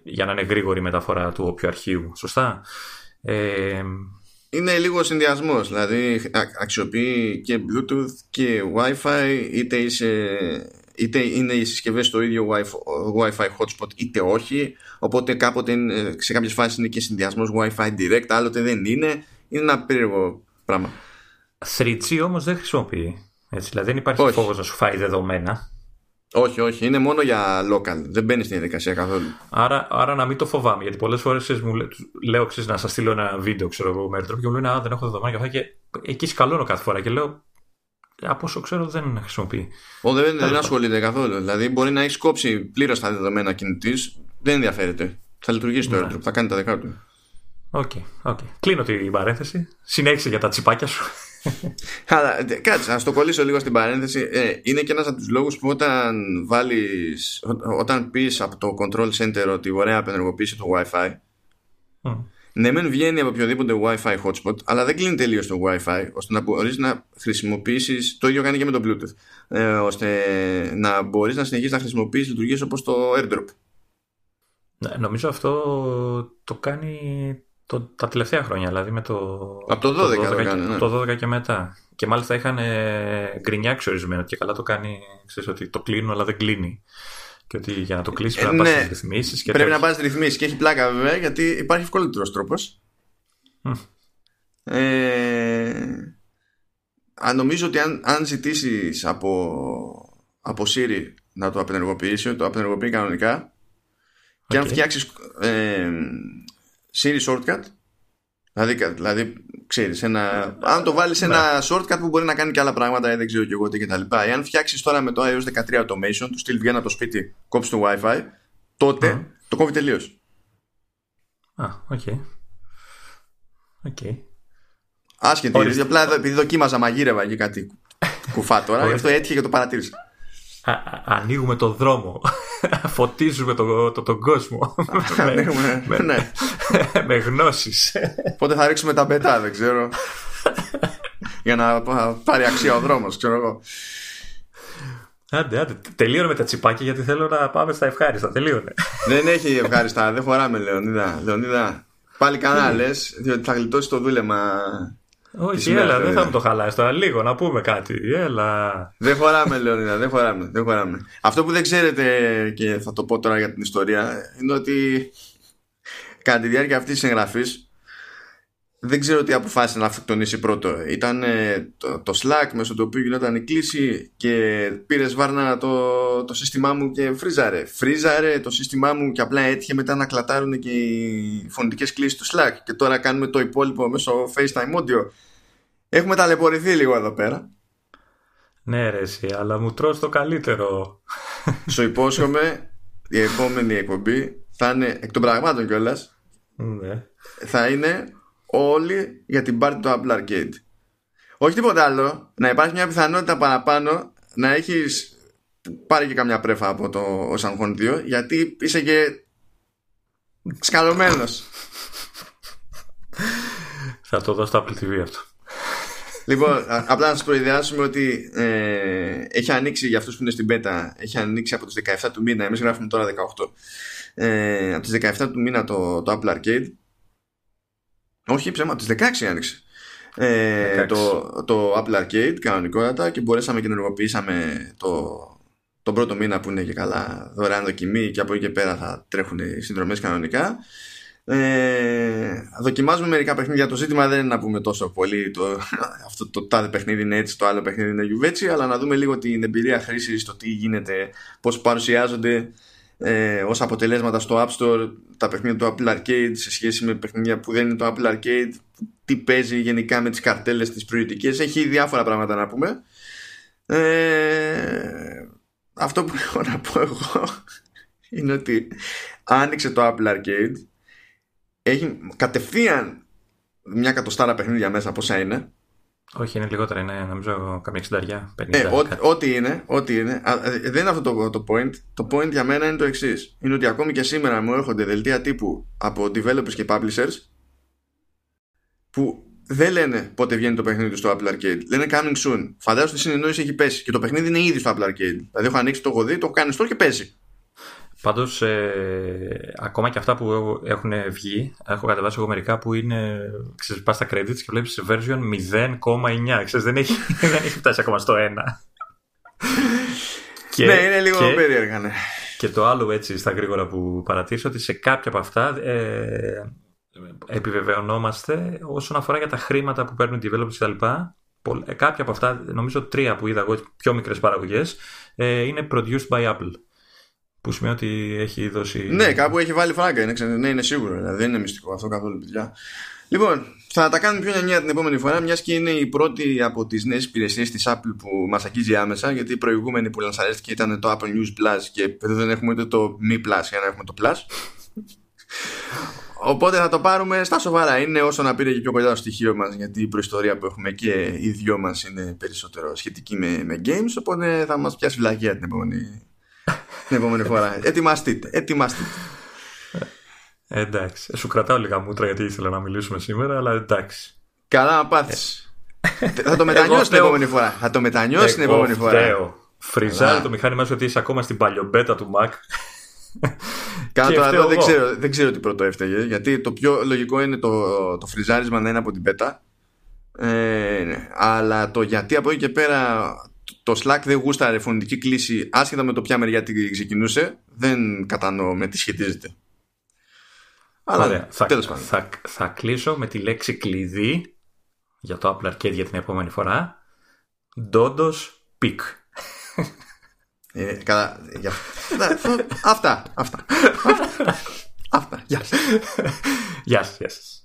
για να είναι γρήγορη η μεταφορά του όποιου αρχείου, σωστά; Ε, είναι λίγο συνδυασμός, δηλαδή αξιοποιεί και Bluetooth και Wi-Fi, είτε, είτε είναι οι συσκευές στο ίδιο Wi-Fi hotspot, είτε όχι. Οπότε κάποτε σε κάποιες φάσεις είναι και συνδυασμός Wi-Fi direct, άλλοτε δεν είναι. Είναι ένα περίεργο πράγμα. 3G όμως δεν χρησιμοποιεί. Έτσι, δηλαδή δεν υπάρχει φόβος να σου φάει δεδομένα. Όχι, όχι. Είναι μόνο για local. Δεν μπαίνει στην διαδικασία καθόλου. Άρα, άρα να μην το φοβάμαι. Γιατί πολλές φορές μου λέω ξέρεις, να σας στείλω ένα βίντεο ξέρω εγώ με και μου λένε Α, δεν έχω δεδομένα και αυτά. Και εκεί σκαλώνω κάθε φορά και λέω από όσο ξέρω δεν χρησιμοποιεί. Ο, δεν, δεν ασχολείται καθόλου. Δηλαδή μπορεί να έχεις κόψει πλήρως τα δεδομένα κινητής, δεν ενδιαφέρεται. Θα λειτουργήσει το ναι. airdrop, θα κάνει τα δικά του. OK, okay, okay. Κλείνω την παρένθεση. Συνέχισε για τα τσιπάκια σου. Αλλά κάτσε, να το κολλήσω λίγο στην παρένθεση. Ε, είναι και ένας από τους λόγους που όταν βάλεις, όταν πεις από το control center ότι ωραία απενεργοποίηση το WiFi, mm. Ναι, μεν βγαίνει από οποιοδήποτε WiFi hotspot, αλλά δεν κλείνει τελείως το WiFi, ώστε να μπορείς να χρησιμοποιήσεις. Το ίδιο κάνει και με το Bluetooth. Ε, ώστε να μπορείς να συνεχίσεις να χρησιμοποιήσεις λειτουργίες όπως το AirDrop. Ναι, νομίζω αυτό το κάνει το, τα τελευταία χρόνια, δηλαδή με το. Από το 12, το 12, το, κάνει, ναι. το 12 και μετά. Και μάλιστα είχαν ε, γκρινιάξει ορισμένο και καλά το κάνει. Ξέρεις ότι το κλείνω, αλλά δεν κλείνει. Και ότι για να το κλείσει πρέπει ε, να ναι. πας στις ρυθμίσεις. Πρέπει να πας στις ρυθμίσεις. Και έχει πλάκα βέβαια, γιατί υπάρχει ευκολότερος τρόπος. Mm. Ε, αν νομίζω ότι αν, αν ζητήσεις από, από Siri να το απενεργοποιήσει, το απενεργοποιεί κανονικά. Okay. Και αν φτιάξεις ε, Siri shortcut Δηλαδή, δηλαδή ξέρεις, ένα, αν το βάλεις ένα ναι. shortcut που μπορεί να κάνει και άλλα πράγματα, δεν ξέρω και εγώ τι και τα λοιπά. Εάν φτιάξεις τώρα με το iOS 13 automation, του στυλ βγαίνει από το σπίτι, κόψεις το Wi-Fi, τότε το κόβει τελείως. Α, OK. OK. Άσχετη, απλά επειδή δοκίμαζα μαγείρευα και κάτι κουφά τώρα, γι' αυτό έτυχε και το παρατήρησα ανοίγουμε το δρόμο. Φωτίζουμε τον το, το κόσμο. με, με, ναι. με γνώσεις. Πότε θα ρίξουμε τα μπετά, δεν ξέρω. Για να πάρει αξία ο δρόμος, ξέρω εγώ. Άντε, άντε. Τελείωνε με τα τσιπάκια γιατί θέλω να πάμε στα ευχάριστα. Τελείωνε. δεν έχει ευχάριστα. Δεν χωράμε, Λεωνίδα. Λεωνίδα. Πάλι καλά λες, διότι θα γλιτώσεις το δούλεμα όχι, έλα, δεν θα μου το χαλάσεις τώρα. Λίγο να πούμε κάτι. Έλα. Δεν χωράμε, Λεωνίδα, δεν χωράμε, δεν χωράμε. Αυτό που δεν ξέρετε και θα το πω τώρα για την ιστορία είναι ότι κατά τη διάρκεια αυτής της εγγραφής δεν ξέρω τι αποφάσισε να αυτοκτονήσει πρώτο. Ήταν το, το Slack μέσω του οποίου γινόταν η κλίση και πήρες βάρνα το, το σύστημά μου και φρίζαρε. Φρίζαρε το σύστημά μου και απλά έτυχε μετά να κλατάρουν και οι φωνητικές κλήσεις του Slack. Και τώρα κάνουμε το υπόλοιπο μέσω FaceTime audio. Έχουμε ταλαιπωρηθεί λίγο εδώ πέρα. Ναι ρε εσύ, αλλά μου τρως το καλύτερο. Σου υπόσχομαι η επόμενη εκπομπή θα είναι εκ των πραγμάτων κιόλας. Ναι. Θα είναι όλοι για την πάρτι του Apple Arcade. Όχι τίποτα άλλο. Να υπάρχει μια πιθανότητα παραπάνω να έχεις πάρει και καμιά πρέφα από το San 2 γιατί είσαι και σκαλωμένος. Θα το δω στο Apple TV αυτό. Λοιπόν, απλά να σας προειδεάσουμε ότι ε, έχει ανοίξει για αυτούς που είναι στην πέτα, έχει ανοίξει από τις 17 του μήνα. Εμείς γράφουμε τώρα 18. Ε, από τις 17 του μήνα το, το Apple Arcade. Όχι, ψέμα, τις 16 άνοιξε. Ε, το, το Apple Arcade κανονικότατα και μπορέσαμε και ενεργοποιήσαμε το, τον πρώτο μήνα που είναι και καλά δωρεάν δοκιμή και από εκεί και πέρα θα τρέχουν οι συνδρομές κανονικά ε, δοκιμάζουμε μερικά παιχνίδια. Το ζήτημα δεν είναι να πούμε τόσο πολύ. Το, αυτό το τάδε παιχνίδι είναι έτσι το άλλο παιχνίδι είναι γιουβέτσι αλλά να δούμε λίγο την εμπειρία χρήσης το τι γίνεται πώς παρουσιάζονται ε, ως αποτελέσματα στο App Store τα παιχνίδια του Apple Arcade σε σχέση με παιχνίδια που δεν είναι το Apple Arcade τι παίζει γενικά με τις καρτέλες τις προϊόντικές έχει διάφορα πράγματα να πούμε. Ε, αυτό που έχω να πω εγώ είναι ότι άνοιξε το Apple Arcade έχει κατευθείαν μια κατοστάρα παιχνίδια μέσα πόσα είναι; Όχι, είναι λιγότερα, είναι νομίζω καμία εξενταριά. Ε, ό,τι είναι, ό,τι είναι. Ε, δεν είναι αυτό το, το point. Το point για μένα είναι το εξής. Είναι ότι ακόμη και σήμερα μου έρχονται δελτία τύπου από developers και publishers που δεν λένε πότε βγαίνει το παιχνίδι τους στο Apple Arcade. Λένε coming soon. Φαντάζομαι ότι η συνεννόηση έχει πέσει και το παιχνίδι είναι ήδη στο Apple Arcade. Δηλαδή έχω ανοίξει το έχω δει, το έχω κάνει στο και παίζει. Πάντως, ε, ακόμα και αυτά που έχουν βγει, έχω κατεβάσει εγώ μερικά που είναι. Ξέρεις, πας στα credits και βλέπεις version 0,9. Ξέρεις, δεν, έχει, δεν έχει φτάσει ακόμα στο 1. και, ναι, είναι λίγο και, περίεργα, ναι. Και το άλλο έτσι στα γρήγορα που παρατήρησα ότι σε κάποια από αυτά ε, επιβεβαιωνόμαστε όσον αφορά για τα χρήματα που παίρνουν οι developers κτλ. Ε, κάποια από αυτά, νομίζω τρία που είδα εγώ, πιο μικρές παραγωγές, ε, είναι produced by Apple. Που σημαίνει ότι έχει δώσει. Ναι, κάπου έχει βάλει φράγκα. Είναι, ναι, είναι σίγουρο. Δηλαδή, δεν είναι μυστικό αυτό καθόλου, παιδιά. Λοιπόν, θα τα κάνουμε πιο εννιά την επόμενη φορά, μιας και είναι η πρώτη από τις νέες υπηρεσίες της Apple που μας αγγίζει άμεσα. Γιατί η προηγούμενη που λανσαρέστηκε ήταν το Apple News Plus και εδώ δεν έχουμε ούτε το Mi Plus για να έχουμε το Plus. Οπότε θα το πάρουμε στα σοβαρά. Είναι όσο να πήρε και πιο κοντά στο στοιχείο μας, γιατί η προϊστορία που έχουμε και οι δυο μας είναι περισσότερο σχετική με, με games. Οπότε θα μας πιάσει βλαγία την επόμενη την επόμενη φορά. Ετοιμαστείτε. Ετοιμαστείτε. Ε, εντάξει. Σου κρατάω λίγα μούτρα γιατί ήθελα να μιλήσουμε σήμερα, αλλά εντάξει. Καλά να πάθεις. θα το μετανιώσεις την επόμενη φορά. Θα το μετανιώσεις την επόμενη φορά. Φριζάρει το μηχάνημά σου ότι είσαι ακόμα στην παλιομπέτα του Mac. Κάνω τώρα εδώ, δεν ξέρω, δεν ξέρω τι πρώτο έφταιγε. Γιατί το πιο λογικό είναι το, το φριζάρισμα να είναι από την πέτα. Ε, ναι. Αλλά το γιατί από εκεί και πέρα το Slack δεν γούσταρε φωνητική κλίση άσχετα με το ποια μεριά την ξεκινούσε δεν κατανοώ με τι σχετίζεται αλλά Ωραία. Θα, τέλος Θα, θα κλείσω με τη λέξη κλειδί για το Apple Arcade για την επόμενη φορά Dodos Peak ε, καλά, για... αυτά, αυτά, αυτά, αυτά, γεια σας. Γεια σας, γεια σας.